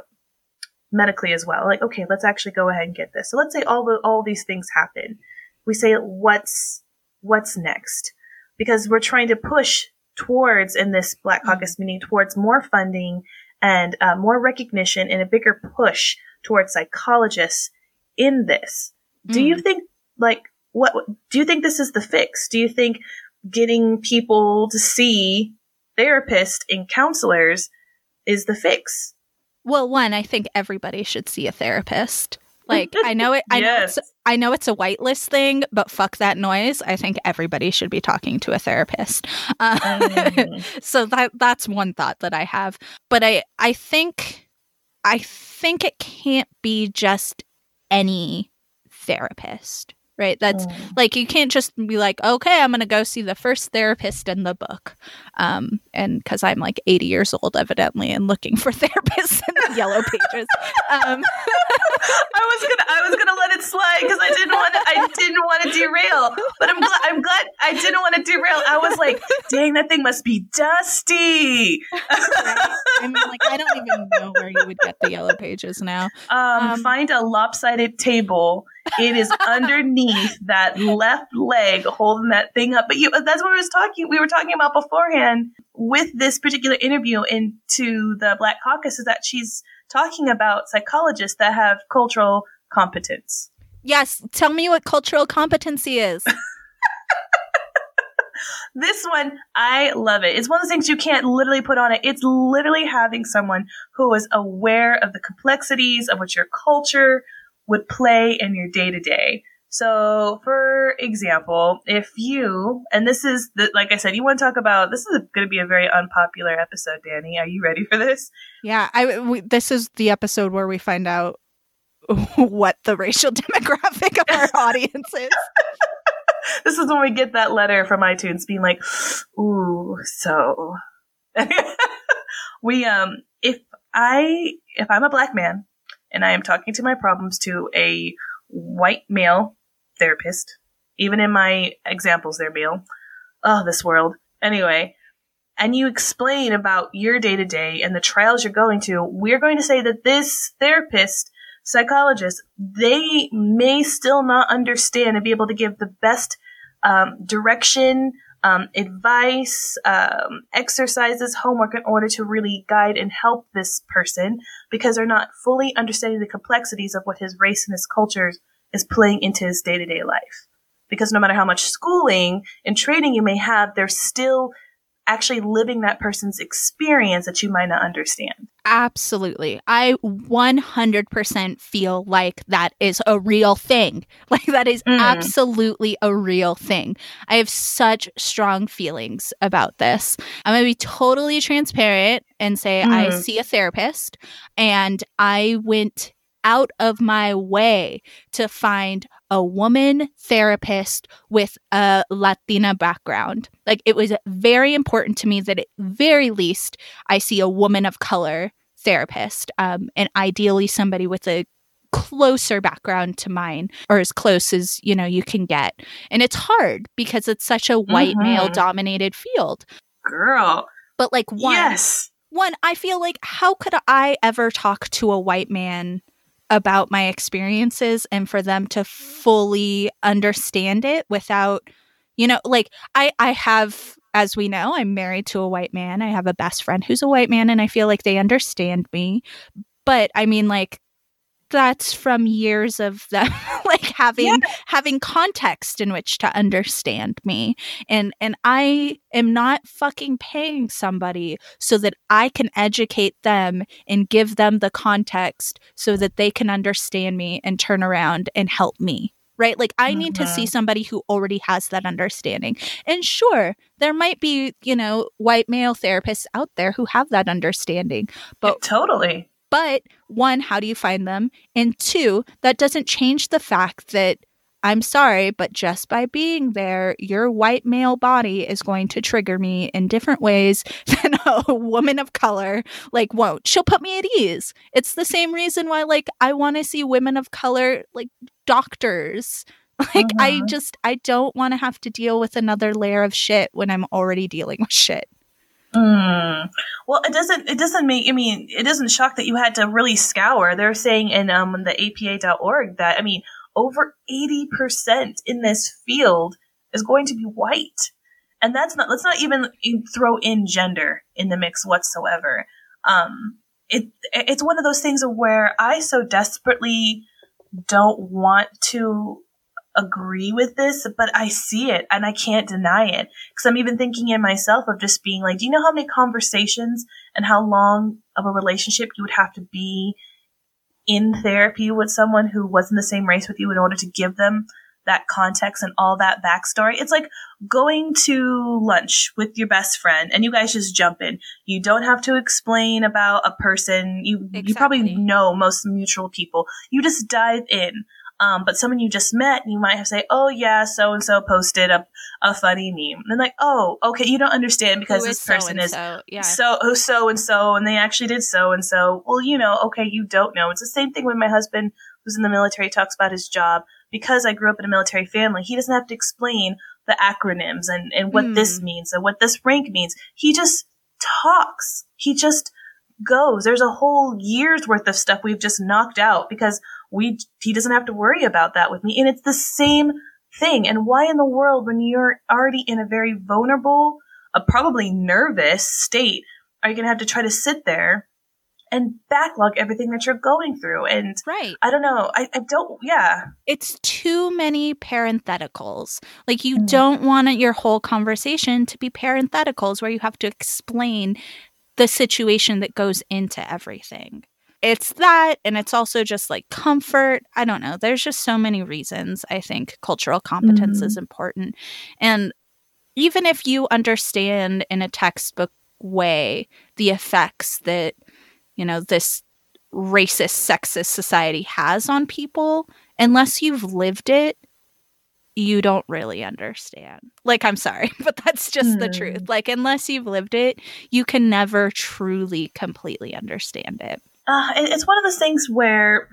Speaker 2: medically as well. Like, okay, let's actually go ahead and get this. So let's say all the all these things happen. We say, what's what's next? Because we're trying to push towards in this Black Caucus meeting towards more funding and uh, more recognition and a bigger push towards psychologists in this. Do you think like what do you think this is the fix? Do you think getting people to see therapists and counselors is the fix?
Speaker 1: Well, one, I think everybody should see a therapist. Like, I know it. I know
Speaker 2: Yes.
Speaker 1: it's. I know it's a whitelist thing, but fuck that noise. I think everybody should be talking to a therapist. Uh,
Speaker 2: Mm.
Speaker 1: so that that's one thought that I have. But I I think I think it can't be just any therapist, right? That's
Speaker 2: Mm.
Speaker 1: like you can't just be like, okay, I'm gonna go see the first therapist in the book, um, and because I'm like 80 years old, evidently, and looking for therapists in the yellow pages. Um,
Speaker 2: I was gonna I was gonna let it slide because I didn't want to I didn't want to derail. But I'm glad I'm glad I didn't want to derail. I was like, dang, that thing must be dusty.
Speaker 1: I mean, like I don't even know where you would get the yellow pages now.
Speaker 2: Um,
Speaker 1: Um,
Speaker 2: find a lopsided table. It is underneath that left leg holding that thing up. But you, that's what we was talking. We were talking about beforehand with this particular interview into the Black Caucus is that she's talking about psychologists that have cultural competence.
Speaker 1: Yes, tell me what cultural competency is.
Speaker 2: This one, I love it. It's one of those things you can't literally put on it. It's literally having someone who is aware of the complexities of what your culture would play in your day to day. So, for example, if you, and this is the, like I said, you want to talk about, this is going to be a very unpopular episode, Danny. Are you ready for this?
Speaker 1: Yeah, I we, this is the episode where we find out what the racial demographic of our audience is.
Speaker 2: this is when we get that letter from iTunes being like, "Ooh, so." we um if I if I'm a black man and I am talking to my problems to a white male therapist, even in my examples they're male. Oh, this world. Anyway, and you explain about your day to day and the trials you're going to, we're going to say that this therapist, psychologist, they may still not understand and be able to give the best um, direction, um, advice, um, exercises, homework in order to really guide and help this person because they're not fully understanding the complexities of what his race and his culture is playing into his day to day life. Because no matter how much schooling and training you may have, there's still actually living that person's experience that you might not understand.
Speaker 1: Absolutely. I 100% feel like that is a real thing. Like that is mm. absolutely a real thing. I have such strong feelings about this. I'm going to be totally transparent and say mm. I see a therapist and I went out of my way to find a woman therapist with a Latina background. Like it was very important to me that at very least I see a woman of color therapist, um, and ideally somebody with a closer background to mine or as close as you know you can get and it's hard because it's such a white mm-hmm. male dominated field
Speaker 2: girl
Speaker 1: but like one yes one i feel like how could i ever talk to a white man about my experiences and for them to fully understand it without you know like i i have as we know i'm married to a white man. I have a best friend who's a white man and i feel like they understand me. But i mean like that's from years of them having yeah. having context in which to understand me and and I am not fucking paying somebody so that I can educate them and give them the context so that they can understand me and turn around and help me right? Like I need mm-hmm. to see mm-hmm. somebody who already has that understanding. And sure, there might be, you know, white male therapists out there who have that understanding. But
Speaker 2: yeah, totally.
Speaker 1: But one, how do you find them? And two, that doesn't change the fact that I'm sorry, but just by being there, your white male body is going to trigger me in different ways than a woman of color like won't. She'll put me at ease. It's the same reason why like I want to see women of color like doctors. Like uh-huh. I just I don't want to have to deal with another layer of shit when I'm already dealing with shit.
Speaker 2: Mm. Well, it doesn't. It doesn't make. I mean, it doesn't shock that you had to really scour. They're saying in um the APA.org that I mean, over eighty percent in this field is going to be white, and that's not. Let's not even throw in gender in the mix whatsoever. Um, it it's one of those things where I so desperately don't want to agree with this, but I see it and I can't deny it. Cause I'm even thinking in myself of just being like, do you know how many conversations and how long of a relationship you would have to be in therapy with someone who wasn't the same race with you in order to give them that context and all that backstory. It's like going to lunch with your best friend and you guys just jump in. You don't have to explain about a person. You exactly. you probably know most mutual people. You just dive in. Um, but someone you just met, you might have say, "Oh yeah, so and so posted a, a funny meme," and like, "Oh, okay, you don't understand because this person is yeah. so oh, so and so, and they actually did so and so." Well, you know, okay, you don't know. It's the same thing when my husband, who's in the military, talks about his job. Because I grew up in a military family, he doesn't have to explain the acronyms and and what mm. this hmm. means and what this rank means. He just talks. He just goes. There's a whole year's worth of stuff we've just knocked out because we he doesn't have to worry about that with me. And it's the same thing. And why in the world when you're already in a very vulnerable a probably nervous state are you going to have to try to sit there and backlog everything that you're going through? And
Speaker 1: right.
Speaker 2: I don't know. I, I don't yeah.
Speaker 1: It's too many parentheticals. Like you mm-hmm. don't want your whole conversation to be parentheticals where you have to explain the situation that goes into everything it's that and it's also just like comfort i don't know there's just so many reasons i think cultural competence mm-hmm. is important and even if you understand in a textbook way the effects that you know this racist, sexist society has on people, unless you've lived it, you don't really understand. Like, I'm sorry, but that's just mm. the truth. Like, unless you've lived it, you can never truly, completely understand it.
Speaker 2: Uh, it's one of those things where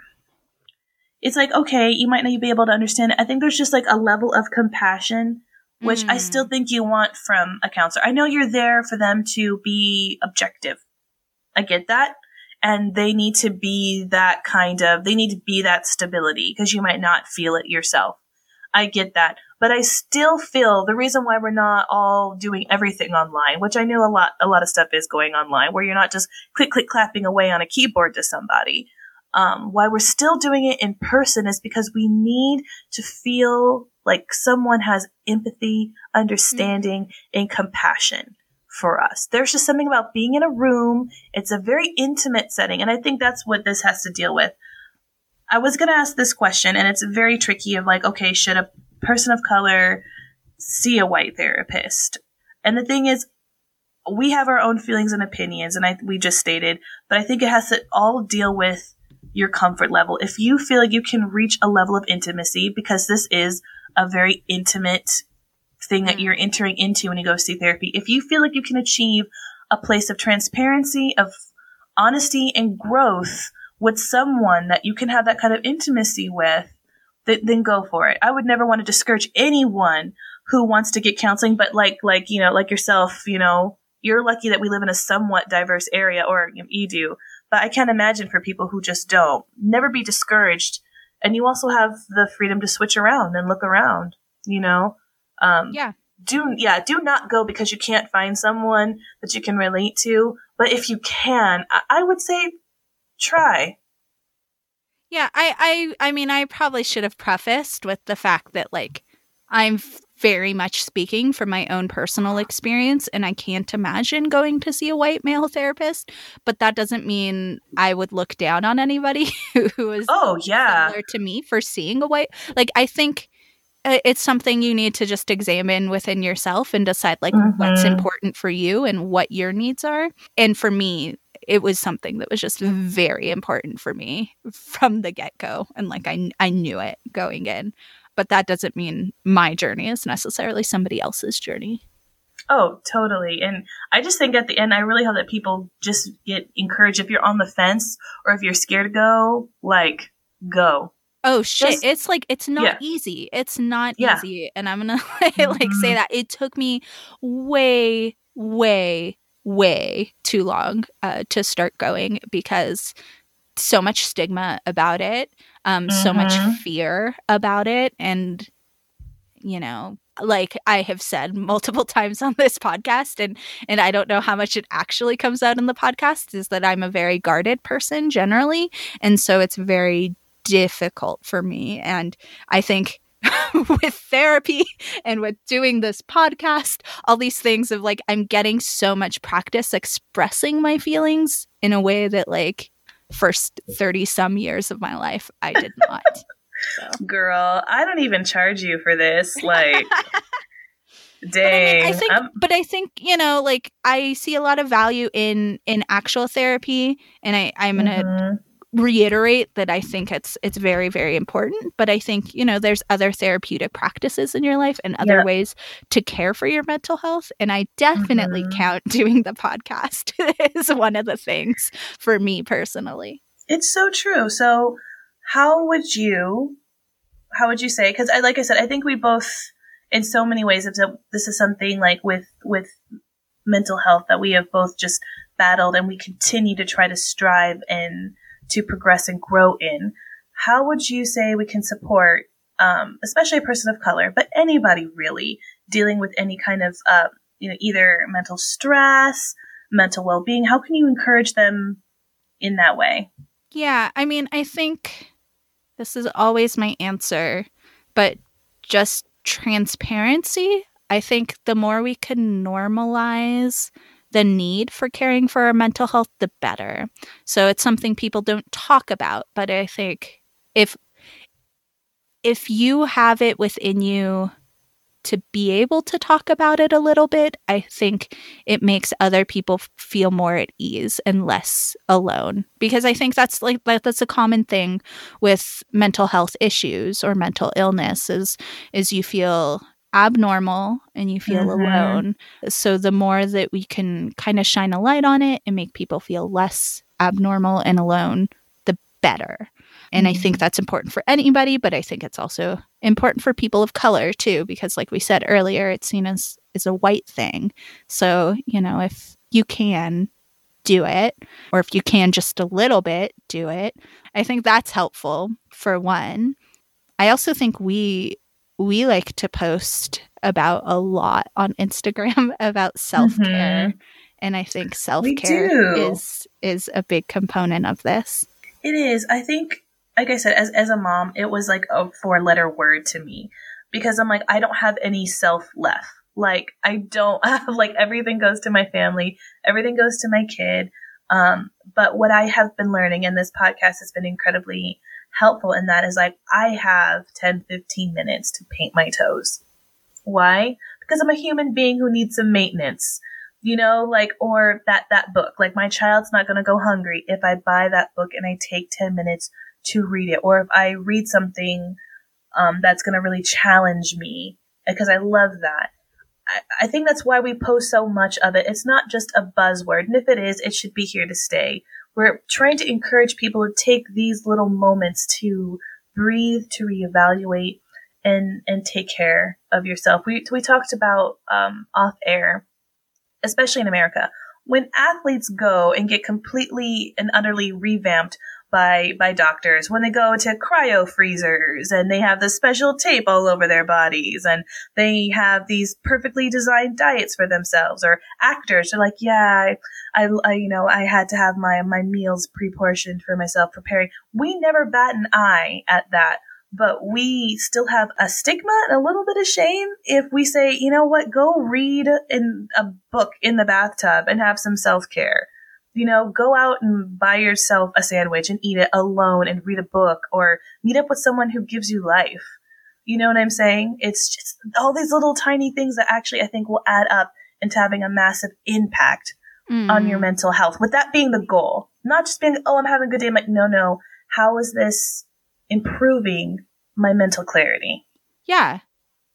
Speaker 2: it's like, okay, you might not be able to understand it. I think there's just like a level of compassion, which mm. I still hmm. think you want from a counselor. I know you're there for them to be objective. I get that and they need to be that kind of they need to be that stability because you might not feel it yourself i get that but i still feel the reason why we're not all doing everything online which i know a lot a lot of stuff is going online where you're not just click click clapping away on a keyboard to somebody um, why we're still doing it in person is because we need to feel like someone has empathy understanding mm-hmm. and compassion for us. There's just something about being in a room. It's a very intimate setting. And I think that's what this has to deal with. I was going to ask this question, and it's very tricky of like, okay, should a person of color see a white therapist? And the thing is, we have our own feelings and opinions, and I, we just stated, but I think it has to all deal with your comfort level. If you feel like you can reach a level of intimacy, because this is a very intimate thing that mm. you're entering into when you go see therapy, if you feel like you can achieve a place of transparency, of honesty and growth with someone that you can have that kind of intimacy with, th- then go for it. I would never want to discourage anyone who wants to get counseling, but like, like, you know, like yourself, you know, you're lucky that we live in a somewhat diverse area, or you, know, you do. But I can't imagine for people who just don't. Never be discouraged. And you also have the freedom to switch around and look around, you know?
Speaker 1: Um, yeah.
Speaker 2: Do yeah, do not go because you can't find someone that you can relate to. But if you can, I, I would say try.
Speaker 1: Yeah, I, I I mean I probably should have prefaced with the fact that like I'm very much speaking from my own personal experience and I can't imagine going to see a white male therapist, but that doesn't mean I would look down on anybody who is
Speaker 2: Oh, yeah.
Speaker 1: similar to me for seeing a white like I think it's something you need to just examine within yourself and decide like mm-hmm. what's important for you and what your needs are. And for me, it was something that was just very important for me from the get-go and like I I knew it going in. But that doesn't mean my journey is necessarily somebody else's journey.
Speaker 2: Oh, totally. And I just think at the end, I really hope that people just get encouraged if you're on the fence or if you're scared to go, like, go.
Speaker 1: Oh shit! Just, it's like it's not yeah. easy. It's not yeah. easy, and I'm gonna like, mm-hmm. like say mm-hmm. that it took me way, way, way too long uh, to start going because so much stigma about it, um, mm-hmm. so much mm-hmm. fear about it, and you know, like I have said multiple times on this podcast, and and I don't know how much it actually comes out in the podcast, is that I'm a very guarded person generally, and so it's very difficult for me. And I think with therapy and with doing this podcast, all these things of like, I'm getting so much practice expressing my feelings in a way that, like, first 30 some years of my life, I did not.
Speaker 2: So. Girl, I don't even charge you for this. Like, Dang. But I,
Speaker 1: mean, I think, I'm- but I think you know, like I see a lot of value in in actual therapy, and I I'm gonna mm-hmm reiterate that I think it's it's very very important but I think you know there's other therapeutic practices in your life and other yeah. ways to care for your mental health and I definitely mm-hmm. count doing the podcast is one of the things for me personally.
Speaker 2: It's so true. So how would you how would you say cuz I like I said I think we both in so many ways if this is something like with with mental health that we have both just battled and we continue to try to strive and to progress and grow in. How would you say we can support, um, especially a person of color, but anybody really dealing with any kind of, uh, you know, either mental stress, mental well being? How can you encourage them in that way?
Speaker 1: Yeah, I mean, I think this is always my answer, but just transparency. I think the more we can normalize the need for caring for our mental health, the better. So it's something people don't talk about, but I think if if you have it within you to be able to talk about it a little bit, I think it makes other people feel more at ease and less alone. Because I think that's like that's a common thing with mental health issues or mental illness is is you feel abnormal and you feel mm-hmm. alone. So the more that we can kind of shine a light on it and make people feel less abnormal and alone, the better. And mm-hmm. I think mm-hmm. that's important for anybody, but I think it's also important for people of color too, because like we said earlier, it's seen as is a white thing. So, you know, if you can do it, or if you can just a little bit do it, I think that's helpful for one. I also think we we like to post about a lot on Instagram about self-care. Mm-hmm. And I think self-care is is a big component of this.
Speaker 2: It is. I think like I said, as as a mom, it was like a four letter word to me because I'm like, I don't have any self left. Like I don't have like everything goes to my family, everything goes to my kid. Um, but what I have been learning, and this podcast has been incredibly helpful in that is like I have 10, 15 minutes to paint my toes. Why? Because I'm a human being who needs some maintenance. You know, like, or that, that book, like my child's not going to go hungry if I buy that book and I take 10 minutes to read it. Or if I read something, um, that's going to really challenge me because I love that. I, I think that's why we post so much of it. It's not just a buzzword. And if it is, it should be here to stay. We're trying to encourage people to take these little moments to breathe, to reevaluate, and and take care of yourself. We we talked about um, off air, especially in America, when athletes go and get completely and utterly revamped by by doctors when they go to cryo freezers and they have the special tape all over their bodies and they have these perfectly designed diets for themselves or actors. Are like yeah I, I, I you know I had to have my my meals pre-portioned for myself preparing. We never bat an eye at that but we still have a stigma and a little bit of shame if we say, you know what, go read in a book in the bathtub and have some self care you know, go out and buy yourself a sandwich and eat it alone and read a book or meet up with someone who gives you life. You know what I'm saying? It's just all these little tiny things that actually I think will add up into having a massive impact mm. on your mental health. With that being the goal, not just being, oh, I'm having a good day. I'm like, no, no. How is this improving my mental clarity?
Speaker 1: Yeah.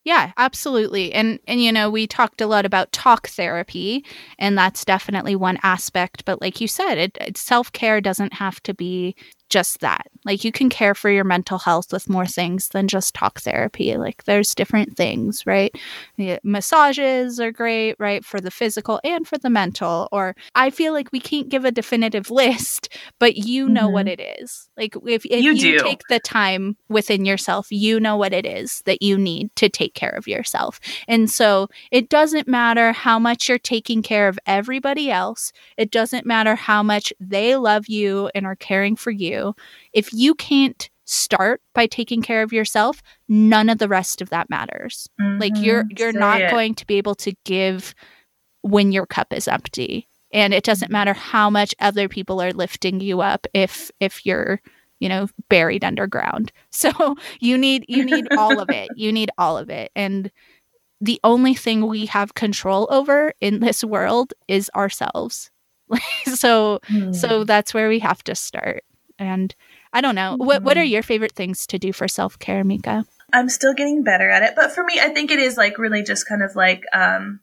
Speaker 1: Yeah, absolutely. And and you know, we talked a lot about talk therapy, and that's definitely one aspect, but like you said, it, it self-care doesn't have to be just that. Like you can care for your mental health with more things than just talk therapy. Like there's different things, right? Massages are great, right, for the physical and for the mental. Or I feel like we can't give a definitive list, but you know mm-hmm. what it is. Like if, if you, you take the time within yourself, you know what it is that you need to take care of yourself. And so it doesn't matter how much you're taking care of everybody else. It doesn't matter how much they love you and are caring for you if you can't start by taking care of yourself, none of the rest of that matters. Mm-hmm. Like you're you're Say not it. going to be able to give when your cup is empty. And it doesn't matter how much other people are lifting you up if if you're you know buried underground so you need you need all of it you need all of it and the only thing we have control over in this world is ourselves so mm. so hmm. that's where we have to start and I don't know. Mm-hmm. What what are mm-hmm. your favorite things to do for self care, Mika?
Speaker 2: I'm still getting better at it, but for me, I think it is like really just kind of like um,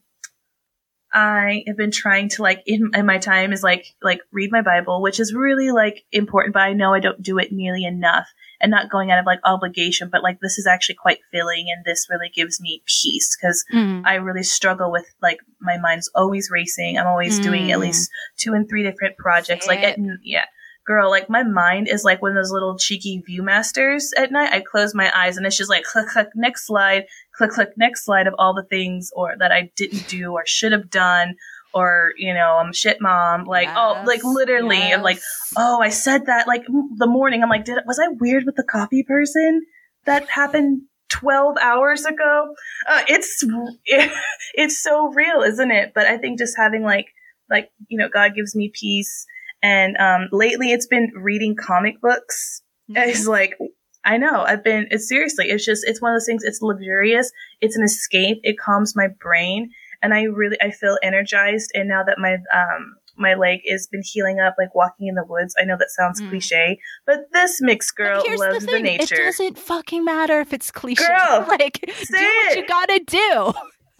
Speaker 2: I have been trying to like in, in my time is like like read my Bible, which is really like important, but I know I don't do it nearly enough, and not going out of like obligation, but like this is actually quite filling, and this really gives me peace because mm. I really struggle with like my mind's always racing. I'm always mm. doing at mm. least two and three different projects, like at, yeah girl, like my mind is like one of those little cheeky viewmasters at night. I close my eyes and it's just like click, click, next slide, click, click, next slide of all the things or that I didn't do or should have done. Or, you know, I'm shit mom. Like, yes, oh, like literally, yes. I'm like, oh, I said that like the morning. I'm like, did, was I weird with the coffee person? That happened 12 hours ago. Uh, it's, it, it's so real, isn't it? But I think just having like, like, you know, God gives me peace and um, lately, it's been reading comic books. Mm-hmm. It's like I know. I've been, it's seriously, it's just, it's one of those things, it's luxurious. It's an escape. It calms my brain. And I really, I feel energized. And now that my, um, my leg has been healing up, like walking in the woods. I know that sounds mm. cliche, but this mixed girl loves the, the, nature.
Speaker 1: It doesn't fucking matter if it's cliche. Girl, like, do it. what you gotta do.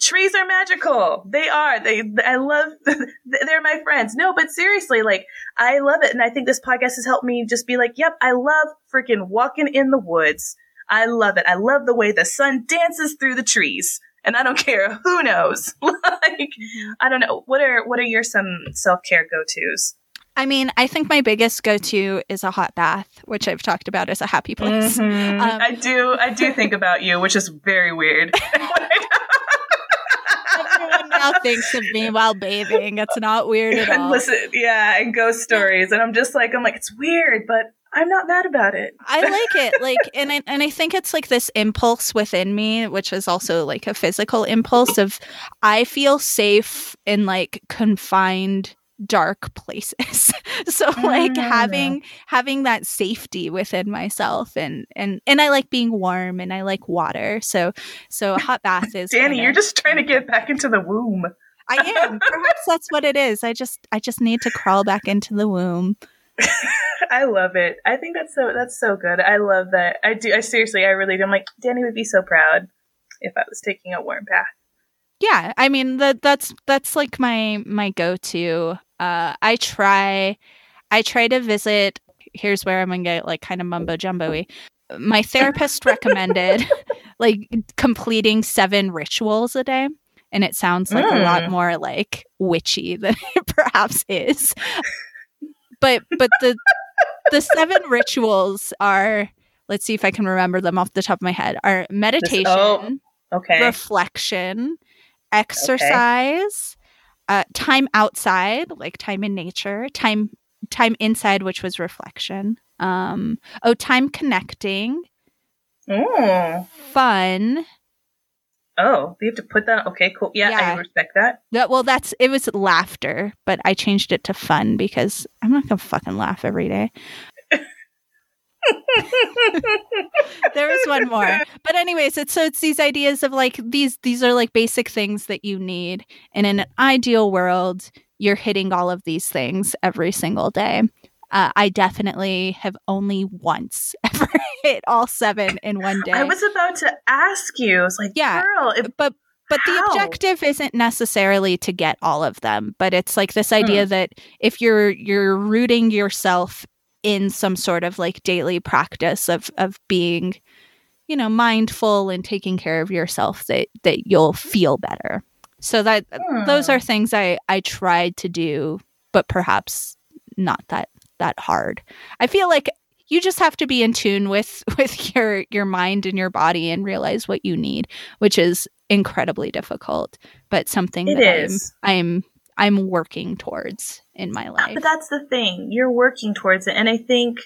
Speaker 2: Trees are magical. They are. They. I love. They're my friends. No, but seriously, like I love it, and I think this podcast has helped me just be like, "Yep, I love freaking walking in the woods. I love it. I love the way the sun dances through the trees." and I don't care who knows. like mm-hmm. I don't know. What are what are your some self care go tos?
Speaker 1: I mean, I think my biggest go to is a hot bath, which I've talked about as a happy place.
Speaker 2: Mm-hmm. Um, I do I do think about you, which is very weird.
Speaker 1: Now thinks of me while bathing. It's not weird at all.
Speaker 2: Listen, yeah, and ghost stories, and I'm just like, I'm like, it's weird, but I'm not mad about it.
Speaker 1: I like it. Like and I and I think it's like this impulse within me, which is also like a physical impulse of I feel safe in like confined dark places. so like mm. having having that safety within myself and and and I like being warm and I like water. So so a hot bath is
Speaker 2: Danny, kinda, you're just trying to get back into the womb.
Speaker 1: I am. Perhaps that's what it is. I just I just need to crawl back into the womb.
Speaker 2: I love it. I think that's so that's so good. I love that. I do. I seriously, I really do. I'm like Danny would be so proud if I was taking a warm bath.
Speaker 1: Yeah, I mean that that's that's like my my go to. Uh, I try, I try to visit. Here's where I'm gonna get like kind of mumbo jumbo My therapist recommended like completing seven rituals a day and it sounds like mm. a lot mm. more like witchy than it perhaps is but but the the seven rituals are let's see if I can remember them off the top of my head are meditation, oh,
Speaker 2: okay.
Speaker 1: reflection, exercise. Uh, time outside, like time in nature, time time inside, which was reflection. Um, oh, time connecting,
Speaker 2: mm.
Speaker 1: fun,
Speaker 2: Oh, you have to put that. Okay, cool. Yeah, yeah, I respect that.
Speaker 1: Yeah, well, that's it was laughter, but I changed it to fun because I'm not gonna fucking laugh every day. there is one more, but anyways, it's so it's these ideas of like these these are like basic things that you need, and in an ideal world, you're hitting all of these things every single day. Uh, I definitely have only once ever hit all seven in one day. I
Speaker 2: was about to ask you. I was like, yeah, girl, if,
Speaker 1: but but how? the objective isn't necessarily to get all of them, but it's like this idea hmm. that if you're you're rooting yourself in some sort of like daily practice of of being, you know, mindful and taking care of yourself, that that you'll feel better. So that hmm. those are things I I tried to do, but perhaps not that that hard. I feel like you just have to be in tune with with your your mind and your body and realize what you need, which is incredibly difficult, but something it that is. I'm, I'm I'm working towards in my life.
Speaker 2: But that's the thing. You're working towards it and I think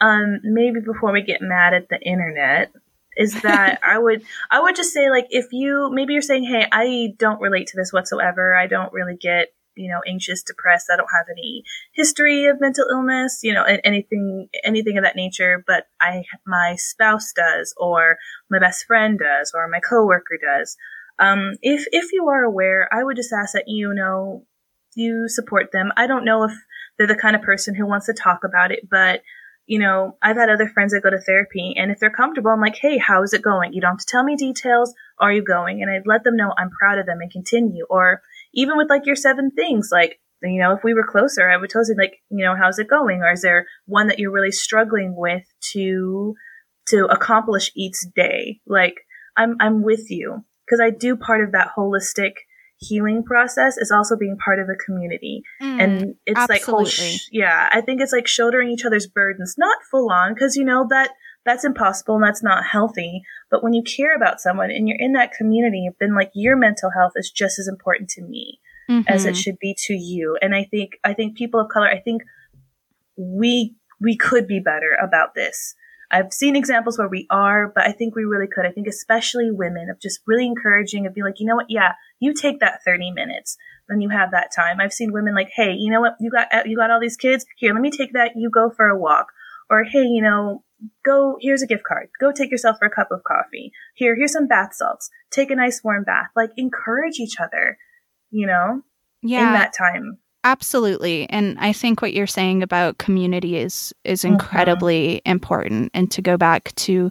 Speaker 2: um maybe before we get mad at the internet is that I would I would just say like if you maybe you're saying hey I don't relate to this whatsoever I don't really get you know, anxious, depressed. I don't have any history of mental illness, you know, anything, anything of that nature. But I, my spouse does, or my best friend does, or my coworker does. Um, if if you are aware, I would just ask that you know you support them. I don't know if they're the kind of person who wants to talk about it, but you know, I've had other friends that go to therapy, and if they're comfortable, I'm like, hey, how is it going? You don't have to tell me details. Are you going? And I'd let them know I'm proud of them and continue. Or even with like your seven things, like, you know, if we were closer, I would tell you like, you know, how's it going? Or is there one that you're really struggling with to, to accomplish each day? Like, I'm, I'm with you because I do part of that holistic healing process is also being part of a community. Mm, and it's absolutely. like, whole sh- yeah, I think it's like shouldering each other's burdens, not full on, because you know that that's impossible and that's not healthy. But when you care about someone and you're in that community, then like your mental health is just as important to me mm-hmm. as it mm-hmm. should be to you. And I think, I think people of color, I think we, we could be better about this. I've seen examples where we are, but I think we really could. I think especially women of just really encouraging of being like, you know what? Yeah, you take that 30 minutes when you have that time. I've seen women like, hey, you know what? You got, you got all these kids. Here, let me take that. You go for a walk. Or, hey, you know, go, here's a gift card. Go take yourself for a cup of coffee. Here, here's some bath salts. Take a nice warm bath. Like encourage each other, you know,
Speaker 1: Yeah.
Speaker 2: in that time.
Speaker 1: Absolutely. And I think what you're saying about community is is
Speaker 2: Mhm.
Speaker 1: incredibly important and to go back to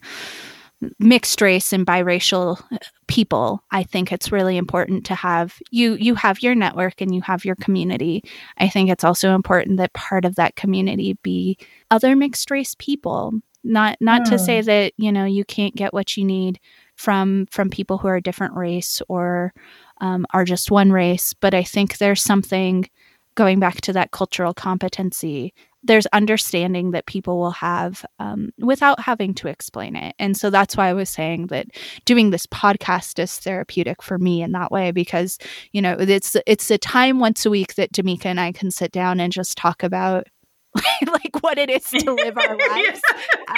Speaker 1: mixed race and biracial people, I think it's really important to have you you have your network and you have your community. I think it's also important that part of that community be other mixed race people. Not not to say that, you know, you can't get what you need from from people who are a different race or um, are just one race, but I think there's something going back to that cultural competency there's understanding that people will have um, without having to explain it. And so that's why i was saying that doing this podcast is therapeutic for me in that way because you know it's it's a time once a week that Damika and i can sit down and just talk about like what it is to live our lives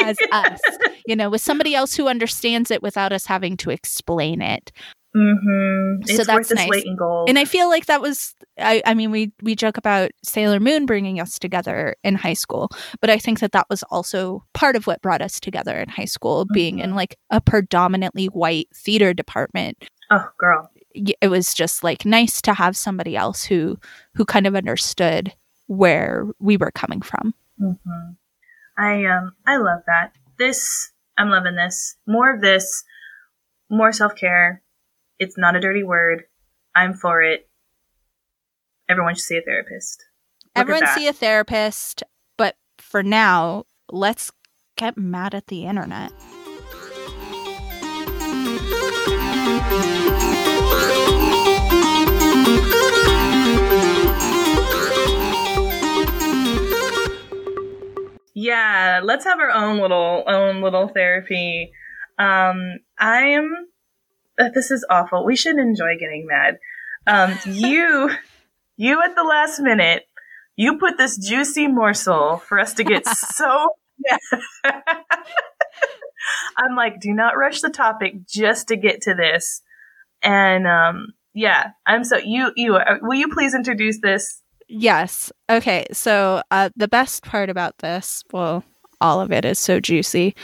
Speaker 1: as us you know with somebody else who understands it without us having to explain it
Speaker 2: Mm-hmm.
Speaker 1: So
Speaker 2: It's
Speaker 1: that's nice. and i feel like that was I, I mean we we joke about sailor moon bringing us together in high school but i think that that was also part of what brought us together in high school being in
Speaker 2: Mhm.
Speaker 1: like a predominantly white theater department
Speaker 2: oh, girl.
Speaker 1: It was just like nice to have somebody else who who kind of understood where we were coming from
Speaker 2: hmm I um I love that. This I'm loving this. More of this. More self care. It's not a dirty word. I'm for it. Everyone should see a therapist. Look
Speaker 1: everyone see a therapist but for now let's get mad at the internet
Speaker 2: Yeah, let's have our own little own little therapy. Um, I'm. This is awful. We should enjoy getting mad. Um, you, you at the last minute, you put this juicy morsel for us to get so. I'm like, do not rush the topic just to get to this. And um, yeah, I'm so you you uh, will you please introduce this?
Speaker 1: Yes. Okay. So uh, the best part about this, well, all of it is so juicy.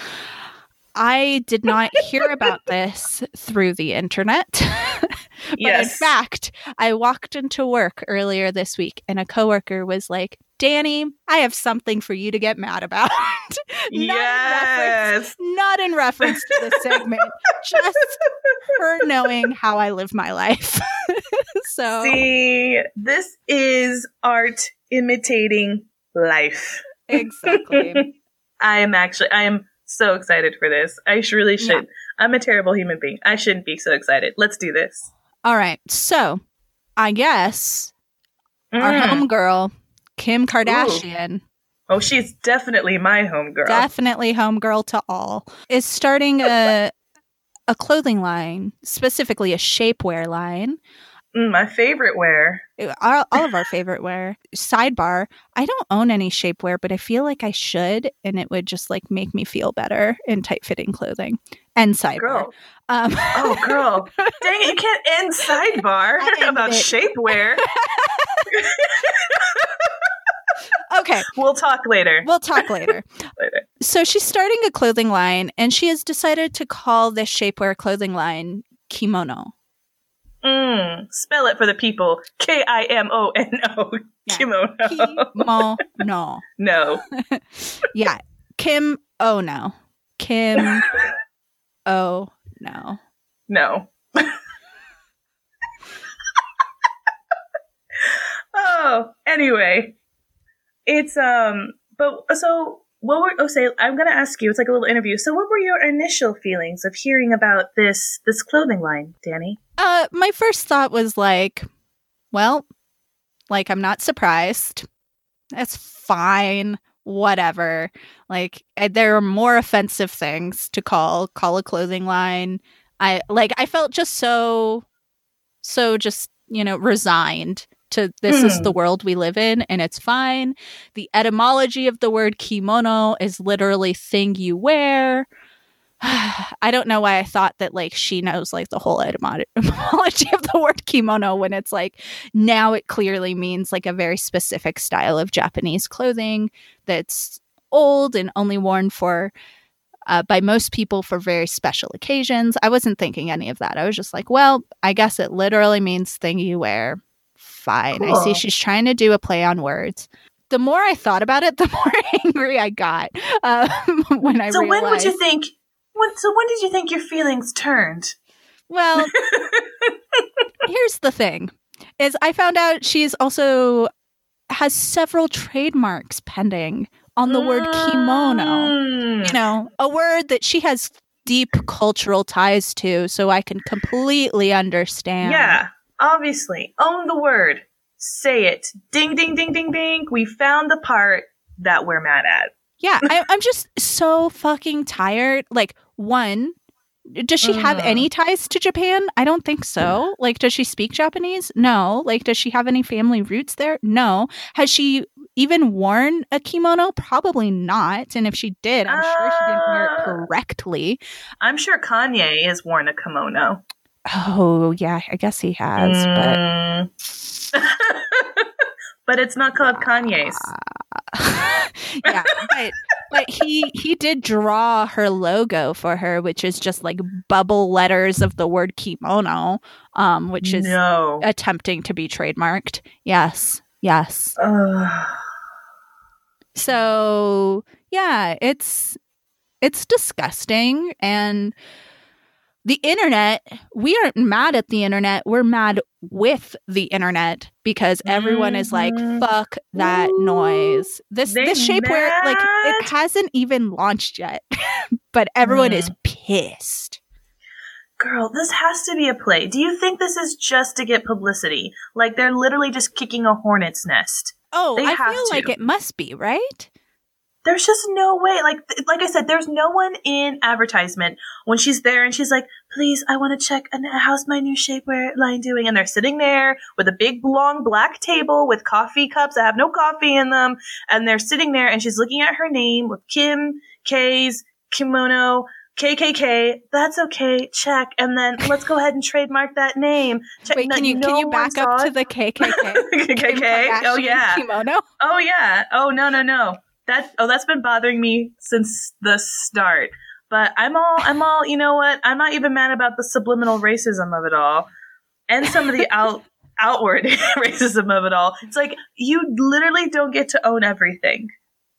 Speaker 1: I did not hear about this through the internet. but in fact, I walked into work earlier this week and a coworker was like, Danny, I have something for you to get mad about. not, in reference,
Speaker 2: yes.
Speaker 1: not in reference to the segment, just her knowing how I live my life. so
Speaker 2: See, this is art imitating life.
Speaker 1: exactly.
Speaker 2: I am actually, I am so excited for this. I really should.
Speaker 1: Yeah.
Speaker 2: I'm a terrible human being. I shouldn't be so excited. Let's do this.
Speaker 1: All right. So I guess our
Speaker 2: Mm.
Speaker 1: homegirl, Kim Kardashian,
Speaker 2: Oh, she's definitely my homegirl.
Speaker 1: definitely homegirl to all, is starting a a clothing line, specifically a shapewear line.
Speaker 2: Mm, my favorite wear.
Speaker 1: All, all of our favorite wear. Sidebar, I don't own any shapewear, but I feel like I should, and it would just like make me feel better in tight fitting clothing. And sidebar.
Speaker 2: Girl.
Speaker 1: Um,
Speaker 2: Oh, girl. Dang it, you can't end sidebar about
Speaker 1: it.
Speaker 2: shapewear.
Speaker 1: okay,
Speaker 2: we'll talk later.
Speaker 1: we'll talk later.
Speaker 2: later.
Speaker 1: So she's starting a clothing line, and she has decided to call this shapewear clothing line Kimono.
Speaker 2: Mm, spell it for the people. K I M O N O. Kimono.
Speaker 1: Kimono.
Speaker 2: No.
Speaker 1: Yeah, Kim. Oh no, Kim. Oh no.
Speaker 2: No. oh, anyway. It's um but so what were oh say I'm gonna ask you, it's like a little interview. So what were your initial feelings of hearing about this this clothing line, Danny?
Speaker 1: Uh, my first thought was like, well, like I'm not surprised. That's fine. Whatever. Like there are more offensive things to call call a clothing line. I like I felt just so so just, you know, resigned to this is
Speaker 2: Hmm.
Speaker 1: the world we live in and it's fine. The etymology of the word kimono is literally thing you wear. I don't know why I thought that like she knows like the whole etymology of the word kimono when it's like now it clearly means like a very specific style of Japanese clothing that's old and only worn for uh, by most people for very special occasions. I wasn't thinking any of that. I was just like, well, I guess it literally means thing you wear. Fine. I see she's trying to do a play on words. The more I thought about it, the more angry I got um, when I
Speaker 2: so
Speaker 1: realized.
Speaker 2: when would you think? When, so when did you think your feelings turned?
Speaker 1: Well, here's the thing: is I found out she's also has several trademarks pending on the word kimono.
Speaker 2: Mm.
Speaker 1: You know, a word that she has deep cultural ties to, so I can completely understand.
Speaker 2: Yeah, obviously. Own the word. Say it. Ding, ding, ding, ding, ding. We found the part that we're mad at.
Speaker 1: Yeah, I, I'm just so fucking tired. Like, one, does she have any ties to Japan? I don't think so. Like, does she speak Japanese? No. Like, does she have any family roots there? No. Has she even worn a kimono? Probably not. And if she did, I'm sure she didn't wear it
Speaker 2: Uh.
Speaker 1: correctly.
Speaker 2: I'm sure Kanye has worn a kimono.
Speaker 1: Oh, yeah, I guess he has, but.
Speaker 2: Mm. but it's not called Kanye's.
Speaker 1: yeah, but but he he did draw her logo for her, which is just like bubble letters of the word kimono, um, which is
Speaker 2: no.
Speaker 1: attempting to be trademarked. Yes, yes. So yeah, it's it's disgusting and the internet, we aren't mad at the internet. We're mad with the internet because everyone is like,
Speaker 2: Mhm.
Speaker 1: fuck that
Speaker 2: Ooh.
Speaker 1: noise. This this shapewear, like it hasn't even launched yet. but everyone
Speaker 2: Mm.
Speaker 1: is pissed.
Speaker 2: Girl, this has to be a play. Do you think this is just to get publicity? Like they're literally just kicking a hornet's nest.
Speaker 1: Oh,
Speaker 2: They
Speaker 1: I feel like it must be, right?
Speaker 2: There's just no way. Like, like I said, there's no one in advertisement when she's there and she's like, "Please, I want to check and how's my new shapewear line doing?" And they're sitting there with a big long black table with coffee cups that have no coffee in them, and they're sitting there and she's looking at her name with Kim K's kimono. KKK, that's okay. Check, and then let's go ahead and trademark that name. Check,
Speaker 1: Wait, can you can you back up to the KKK?
Speaker 2: KKK? Oh yeah.
Speaker 1: kimono.
Speaker 2: Oh yeah. Oh no no no. That oh that's been bothering me since the start. But I'm all I'm all you know what? I'm not even mad about the subliminal racism of it all. And some of the out outward racism of it all. It's like you literally don't get to own everything.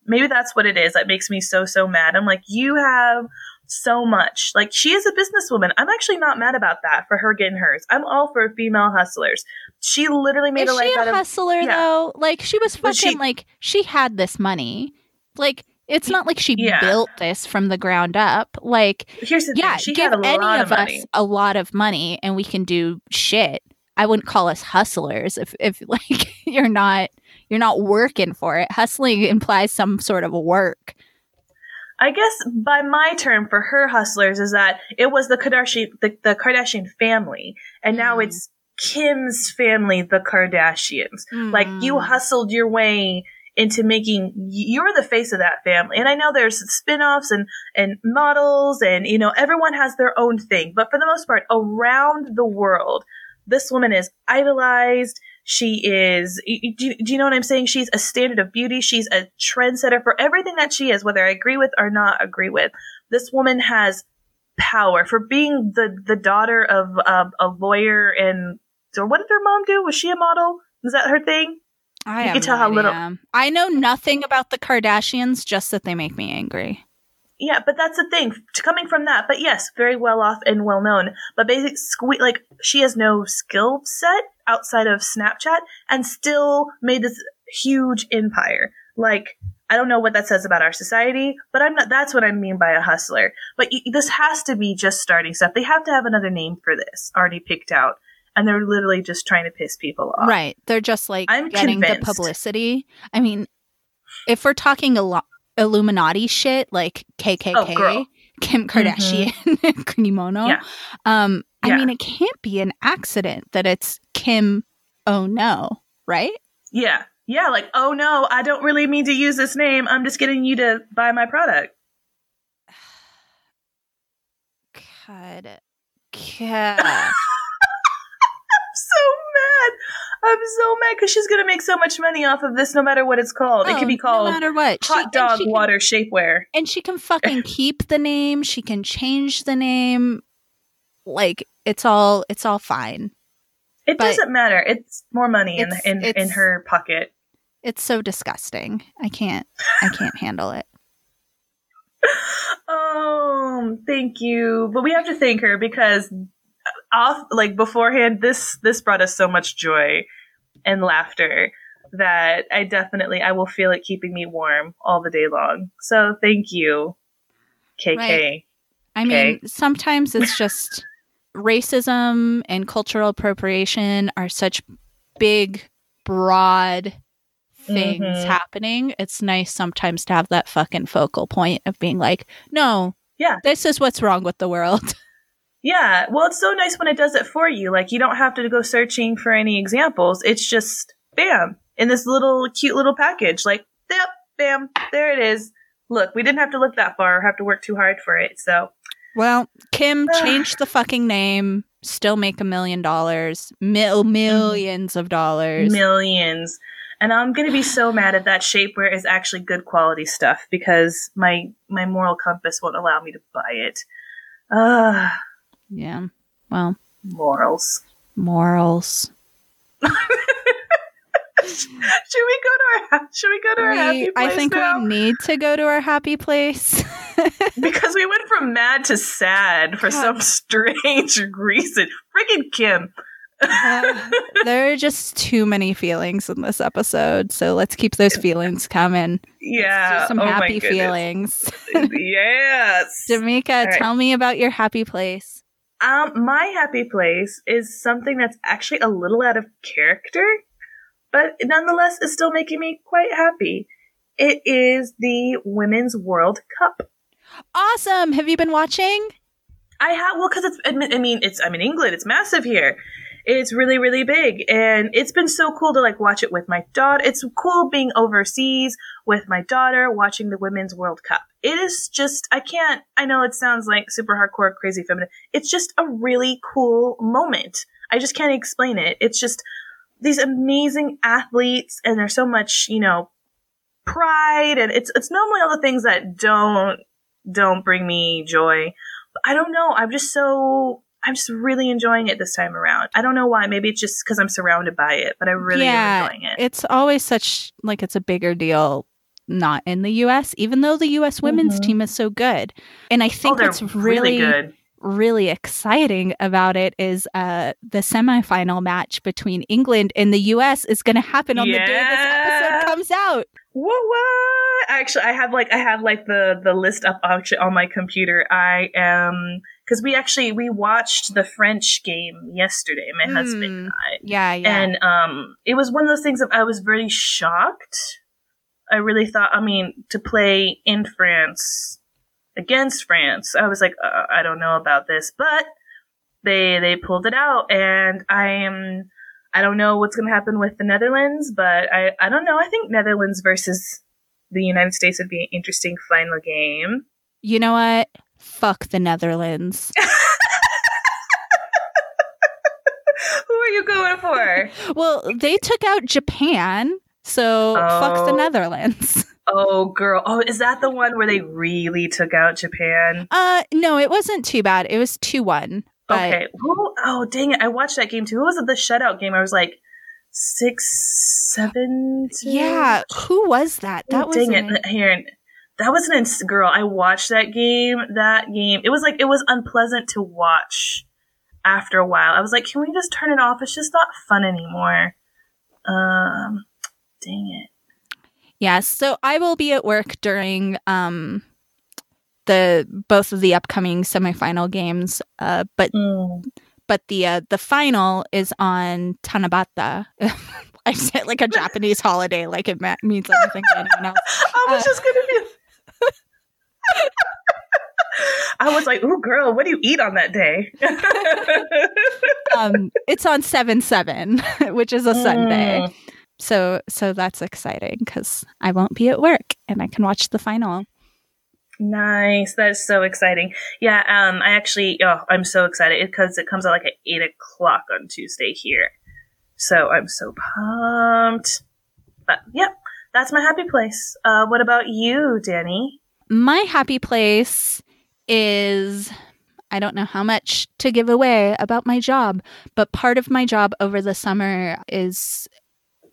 Speaker 2: Maybe that's what it is that makes me so so mad. I'm like you have so much. Like she is a businesswoman. I'm actually not mad about that for her getting hers. I'm all for female hustlers. She literally made
Speaker 1: Is
Speaker 2: a life
Speaker 1: she
Speaker 2: out
Speaker 1: a
Speaker 2: of
Speaker 1: hustler
Speaker 2: yeah.
Speaker 1: though? Like she was
Speaker 2: Was
Speaker 1: fucking
Speaker 2: she-
Speaker 1: like she had this money. Like it's not like she
Speaker 2: Yeah.
Speaker 1: built this from the ground up. Like
Speaker 2: Here's the
Speaker 1: yeah,
Speaker 2: thing. She
Speaker 1: give
Speaker 2: had a
Speaker 1: any
Speaker 2: lot
Speaker 1: of,
Speaker 2: of money.
Speaker 1: us a lot of money and we can do shit. I wouldn't call us hustlers if if like you're not you're not working for it. Hustling implies some sort of work.
Speaker 2: I guess by my term for her hustlers is that it was the Kardashian the, the Kardashian family, and now
Speaker 1: Mm.
Speaker 2: it's Kim's family, the Kardashians. Like you
Speaker 1: Mm.
Speaker 2: hustled your way into making you're the face of that family. And I know there's spin-offs and and models and you know everyone has their own thing, but for the most part around the world, this woman is idolized. She is do you, do you know what I'm saying? She's a standard of beauty. She's a trendsetter for everything that she is, whether I agree with or not agree with. This woman has power for being the the daughter of uh, a lawyer and or what did her mom do? Was she a model? Is that her thing?
Speaker 1: I
Speaker 2: You can tell
Speaker 1: no
Speaker 2: how little-
Speaker 1: I know nothing about the Kardashians, just that they make me angry.
Speaker 2: Yeah, but that's the thing. Coming from that, but yes, very well off and well known. But basic sque- like she has no skill set outside of Snapchat and still made this huge empire. Like I don't know what that says about our society, but I'm not. That's what I mean by a hustler. But y- this has to be just starting stuff. They have to have another name for this already picked out, and they're literally just trying to piss people off.
Speaker 1: Right. They're just like
Speaker 2: I'm
Speaker 1: getting
Speaker 2: convinced.
Speaker 1: the publicity. I mean, if we're talking a lot Illuminati shit like KKK,
Speaker 2: Oh.
Speaker 1: Kim Kardashian, kimono,
Speaker 2: Yeah.
Speaker 1: um, I mean, it can't be an accident that it's Kim. Oh no, right?
Speaker 2: Yeah. Yeah, like, oh no, I don't really mean to use this name. I'm just getting you to buy my product.
Speaker 1: God, God.
Speaker 2: So mad. I'm so mad because she's gonna make so much money off of this, no matter what it's called. it
Speaker 1: Oh,
Speaker 2: could be oh, called
Speaker 1: no matter what.
Speaker 2: Hot
Speaker 1: and
Speaker 2: dog
Speaker 1: can-
Speaker 2: water shapewear.
Speaker 1: and she can fucking keep the name. She can change the name. Like it's all it's all fine.
Speaker 2: It
Speaker 1: But-
Speaker 2: doesn't matter. It's more money in
Speaker 1: It's-
Speaker 2: in, in
Speaker 1: it's-
Speaker 2: her pocket.
Speaker 1: It's so disgusting. I can't I can't handle it.
Speaker 2: Oh, thank you. But we have to thank her because off like beforehand, this this brought us so much joy and laughter that I definitely I will feel it keeping me warm all the day long. So thank you, KK.
Speaker 1: Right. I mean, sometimes it's just racism and cultural appropriation are such big, broad things
Speaker 2: Mhm.
Speaker 1: happening. It's nice sometimes to have that fucking focal point of being like, no,
Speaker 2: Yeah.
Speaker 1: this is what's wrong with the world.
Speaker 2: Yeah, well, it's so nice when it does it for you. Like, you don't have to go searching for any examples. It's just, bam, in this little cute little package. Like, yep, bam, there it is. Look, we didn't have to look that far or have to work too hard for it. So,
Speaker 1: Well, Kim changed the fucking name, still make a million dollars, mil- mm-hmm. millions of dollars.
Speaker 2: millions. And I'm going to be so mad if that shapewear is actually good quality stuff because my my moral compass won't allow me to buy it. Ugh,
Speaker 1: yeah. Well,
Speaker 2: morals.
Speaker 1: morals.
Speaker 2: Should we go to our Should we go to our happy
Speaker 1: We-
Speaker 2: place
Speaker 1: I think
Speaker 2: now?
Speaker 1: we need to go to our happy place.
Speaker 2: because we went from mad to sad for
Speaker 1: God.
Speaker 2: some strange reason. Freaking Kim.
Speaker 1: there are just too many feelings in this episode, so let's keep those feelings coming.
Speaker 2: Yeah.
Speaker 1: Some
Speaker 2: oh
Speaker 1: happy feelings.
Speaker 2: yes.
Speaker 1: Damika,
Speaker 2: right.
Speaker 1: tell me about your happy place.
Speaker 2: Um, my happy place is something that's actually a little out of character, but nonetheless is still making me quite happy. It is the Women's World Cup.
Speaker 1: Awesome. Have you been watching?
Speaker 2: I have well because it's I mean- I mean it's I'm in England. It's massive here. It's really really big, and it's been so cool to like watch it with my daughter. It's cool being overseas with my daughter watching the Women's World Cup. It is just I can't. I know it sounds like super hardcore, crazy feminine. It's just a really cool moment. I just can't explain it. It's just these amazing athletes, and there's so much you know pride, and it's it's normally all the things that don't don't bring me joy. But I don't know. I'm just so I'm just really enjoying it this time around. I don't know why. Maybe it's just because I'm surrounded by it, but I really
Speaker 1: Yeah,
Speaker 2: am enjoying it.
Speaker 1: It's always such like it's a bigger deal not in the US, even though the US women's
Speaker 2: Mhm.
Speaker 1: team is so good. And I
Speaker 2: oh,
Speaker 1: think
Speaker 2: they're
Speaker 1: what's really,
Speaker 2: good.
Speaker 1: really exciting about it is uh the semifinal match between England and the US is gonna happen on the day this episode comes out.
Speaker 2: What? What? Actually, I have like I have like the the list up actually on my computer. I am because we actually we watched the French game yesterday. My husband
Speaker 1: Hmm.
Speaker 2: and I.
Speaker 1: Yeah, yeah.
Speaker 2: And um, it was one of those things that I was very shocked. I really thought, I mean, to play in France against France, I was like, uh, I don't know about this, but they they pulled it out, and I am. I don't know what's going to happen with the Netherlands, but I I don't know. I think Netherlands versus the United States would be an interesting final game.
Speaker 1: you know what? Fuck the Netherlands.
Speaker 2: Who are you going for?
Speaker 1: well, they took out Japan, so fuck the
Speaker 2: Oh.
Speaker 1: Netherlands.
Speaker 2: oh, girl. Oh, is that the one where they really took out Japan?
Speaker 1: Uh no, it wasn't too bad. It was 2-1. But
Speaker 2: Okay. Who, oh, dang it. I watched that game too. Who was it? The shutout game. I was like six, seven. two?
Speaker 1: yeah, who was that? That
Speaker 2: Oh,
Speaker 1: was
Speaker 2: dang
Speaker 1: an-
Speaker 2: it. Here. That was an ins- girl. I watched that game. That game. It was like, it was unpleasant to watch after a while. I was like, can we just turn it off? It's just not fun anymore. Um, dang it.
Speaker 1: Yes. So I will be at work during um the both of the upcoming semifinal games. Uh but
Speaker 2: Mm.
Speaker 1: but the uh, the final is on Tanabata. I said like a Japanese holiday, like it ma- means anything to anyone else.
Speaker 2: I was
Speaker 1: Uh,
Speaker 2: just gonna be. I was like, "Ooh, girl, what do you eat on that day?"
Speaker 1: Um, it's on seven seven, which is a Sunday. So so that's exciting because I won't be at work and I can watch the final.
Speaker 2: Nice, that is so exciting. Yeah, um, I actually, oh, I'm so excited because it comes out like at eight o'clock on Tuesday here. So I'm so pumped. But yep, that's my happy place. Uh, what about you, Danny?
Speaker 1: My happy place is I don't know how much to give away about my job, but part of my job over the summer is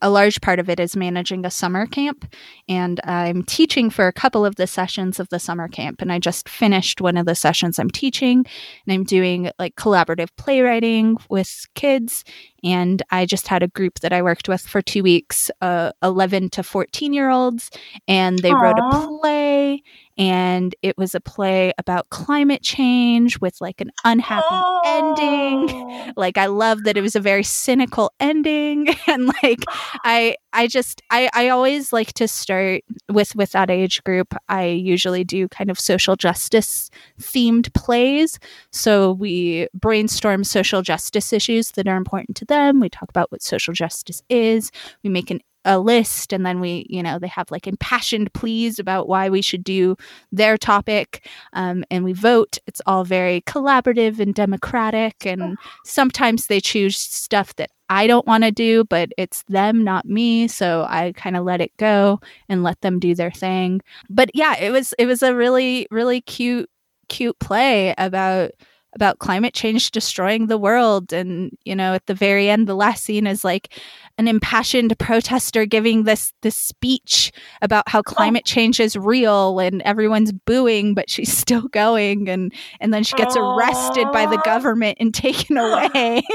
Speaker 1: a large part of it is managing a summer camp. And I'm teaching for a couple of the sessions of the summer camp. And I just finished one of the sessions I'm teaching. And I'm doing like collaborative playwriting with kids. And I just had a group that I worked with for two weeks, uh, 11 to 14 year olds. And they Aww. wrote a play and it was a play about climate change with like an unhappy oh. ending like i love that it was a very cynical ending and like i i just i i always like to start with with that age group. I usually do kind of social justice themed plays. So we brainstorm social justice issues that are important to them. We talk about what social justice is. We make an a list and then we you know they have like impassioned pleas about why we should do their topic um, and we vote. It's all very collaborative and democratic and sometimes they choose stuff that i don't want to do but it's them not me so i kind of let it go and let them do their thing. But yeah it was it was a really really cute cute play about about climate change destroying the world. And you know at the very end the last scene is like an impassioned protester giving this this speech about how climate oh. change is real and everyone's booing but she's still going. And and then she gets arrested by the government and taken away.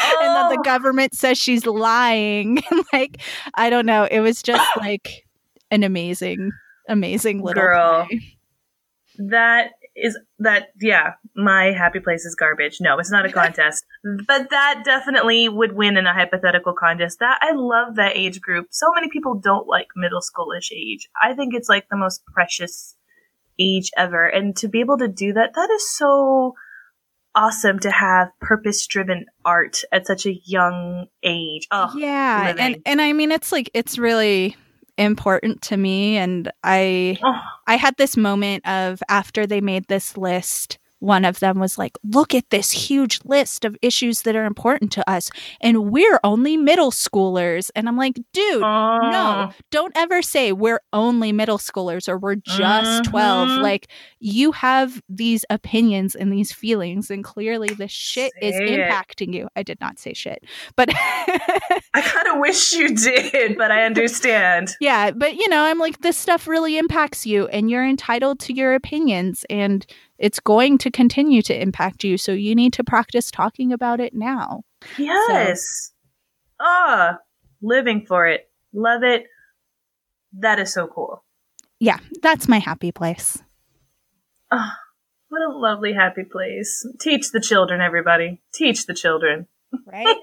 Speaker 1: And then the oh. government says she's lying. Like i don't know. It was just like an amazing amazing little girl. play.
Speaker 2: that is that yeah my happy place is garbage. No it's not a contest. But that definitely would win in a hypothetical contest. That i love that age group. So many people don't like middle schoolish age. I think it's like the most precious age ever. And to be able to do that that is so awesome to have purpose driven art at such a young age. Oh
Speaker 1: yeah living. and and i mean it's like it's really important to me and I oh. I had this moment of after they made this list one of them was like, Look at this huge list of issues that are important to us. And we're only middle schoolers. And I'm like, Dude, uh. no, don't ever say we're only middle schoolers or we're just 12. Mm-hmm. Like, you have these opinions and these feelings, and clearly this shit say is impacting you. I did not say shit, but
Speaker 2: I kind of wish you did, but I understand.
Speaker 1: yeah. But, you know, I'm like, this stuff really impacts you, and you're entitled to your opinions. And it's going to continue to impact you. So you need to practice talking about it now.
Speaker 2: Yes. Ah, so. oh, living for it. Love it. That is so cool.
Speaker 1: Yeah, that's my happy place.
Speaker 2: Oh, what a lovely happy place. Teach the children, everybody. Teach the children.
Speaker 1: Right?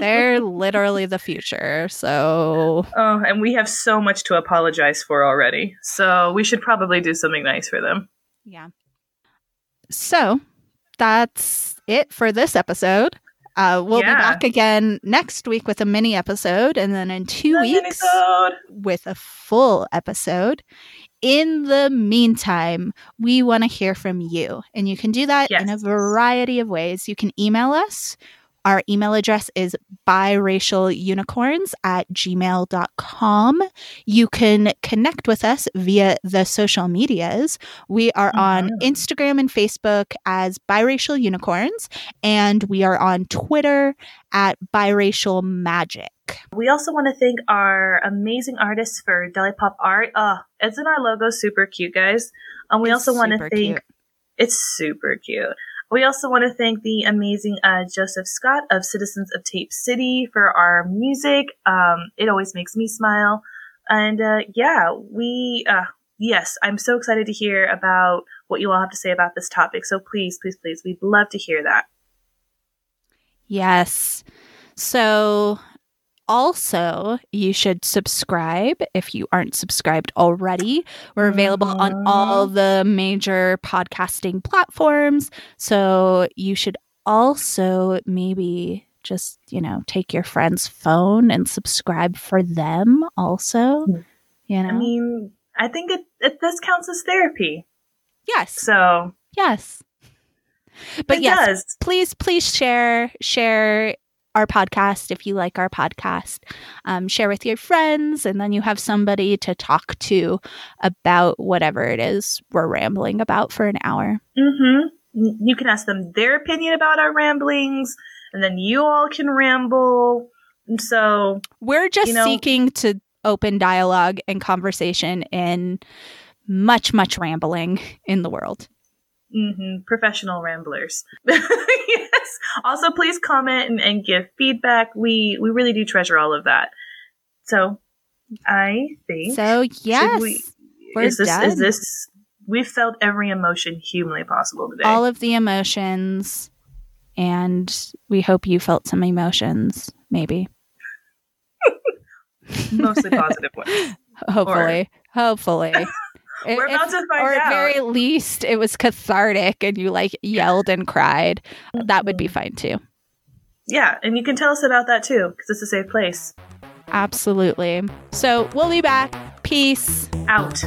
Speaker 1: They're literally the future. So.
Speaker 2: Oh, and we have so much to apologize for already. So we should probably do something nice for them.
Speaker 1: Yeah. So that's it for this episode. Uh, we'll yeah. be back again next week with a mini episode, and then in two weeks with a full episode. In the meantime, we want to hear from you, and you can do that yes. in a variety of ways. You can email us our email address is biracialunicorns at gmail.com. You can connect with us via the social medias. We are mm-hmm. on Instagram and Facebook as Biracial Unicorns, and we are on Twitter at Biracial Magic.
Speaker 2: We also want to thank our amazing artists for Deli Pop Art. Uh, isn't our logo super cute, guys? And um, we it's also want to thank. Cute. It's super cute. We also want to thank the amazing uh, Joseph Scott of Citizens of Tape City for our music. Um, it always makes me smile. And uh, yeah, we, uh, yes, I'm so excited to hear about what you all have to say about this topic. So please, please, please, we'd love to hear that.
Speaker 1: Yes. So also, you should subscribe if you aren't subscribed already. We're available on all mm-hmm. the major podcasting platforms. So you should also maybe just, you know, take your friend's phone and subscribe for them also. Hmm. You know? I
Speaker 2: mean, I think it, it this counts as therapy.
Speaker 1: Yes.
Speaker 2: So,
Speaker 1: yes. But it yes, does. please please share share our podcast if you like our podcast. Um, share with your friends, and then you have somebody to talk to about whatever it is we're rambling about for an hour.
Speaker 2: Mm-hmm. You can ask them their opinion about our ramblings, and then you all can ramble. So
Speaker 1: we're just
Speaker 2: you know,
Speaker 1: seeking to open dialogue and conversation in much, much rambling in the world.
Speaker 2: Mm-hmm. Professional ramblers. Also, please comment and, and, give feedback. We we really do treasure all of that. So, I think.
Speaker 1: So yes,
Speaker 2: we, is this done. is this? We felt every emotion humanly possible today.
Speaker 1: All of the emotions, and we hope you felt some emotions. Maybe.
Speaker 2: Mostly positive ones.
Speaker 1: Hopefully. Or, hopefully.
Speaker 2: We're about to find
Speaker 1: or
Speaker 2: out.
Speaker 1: at very least, it was cathartic and you like yelled and cried. That would be mm-hmm. fine too.
Speaker 2: Yeah, and you can tell us about that too because it's a safe place.
Speaker 1: Absolutely. So we'll be back. Peace.
Speaker 2: Out.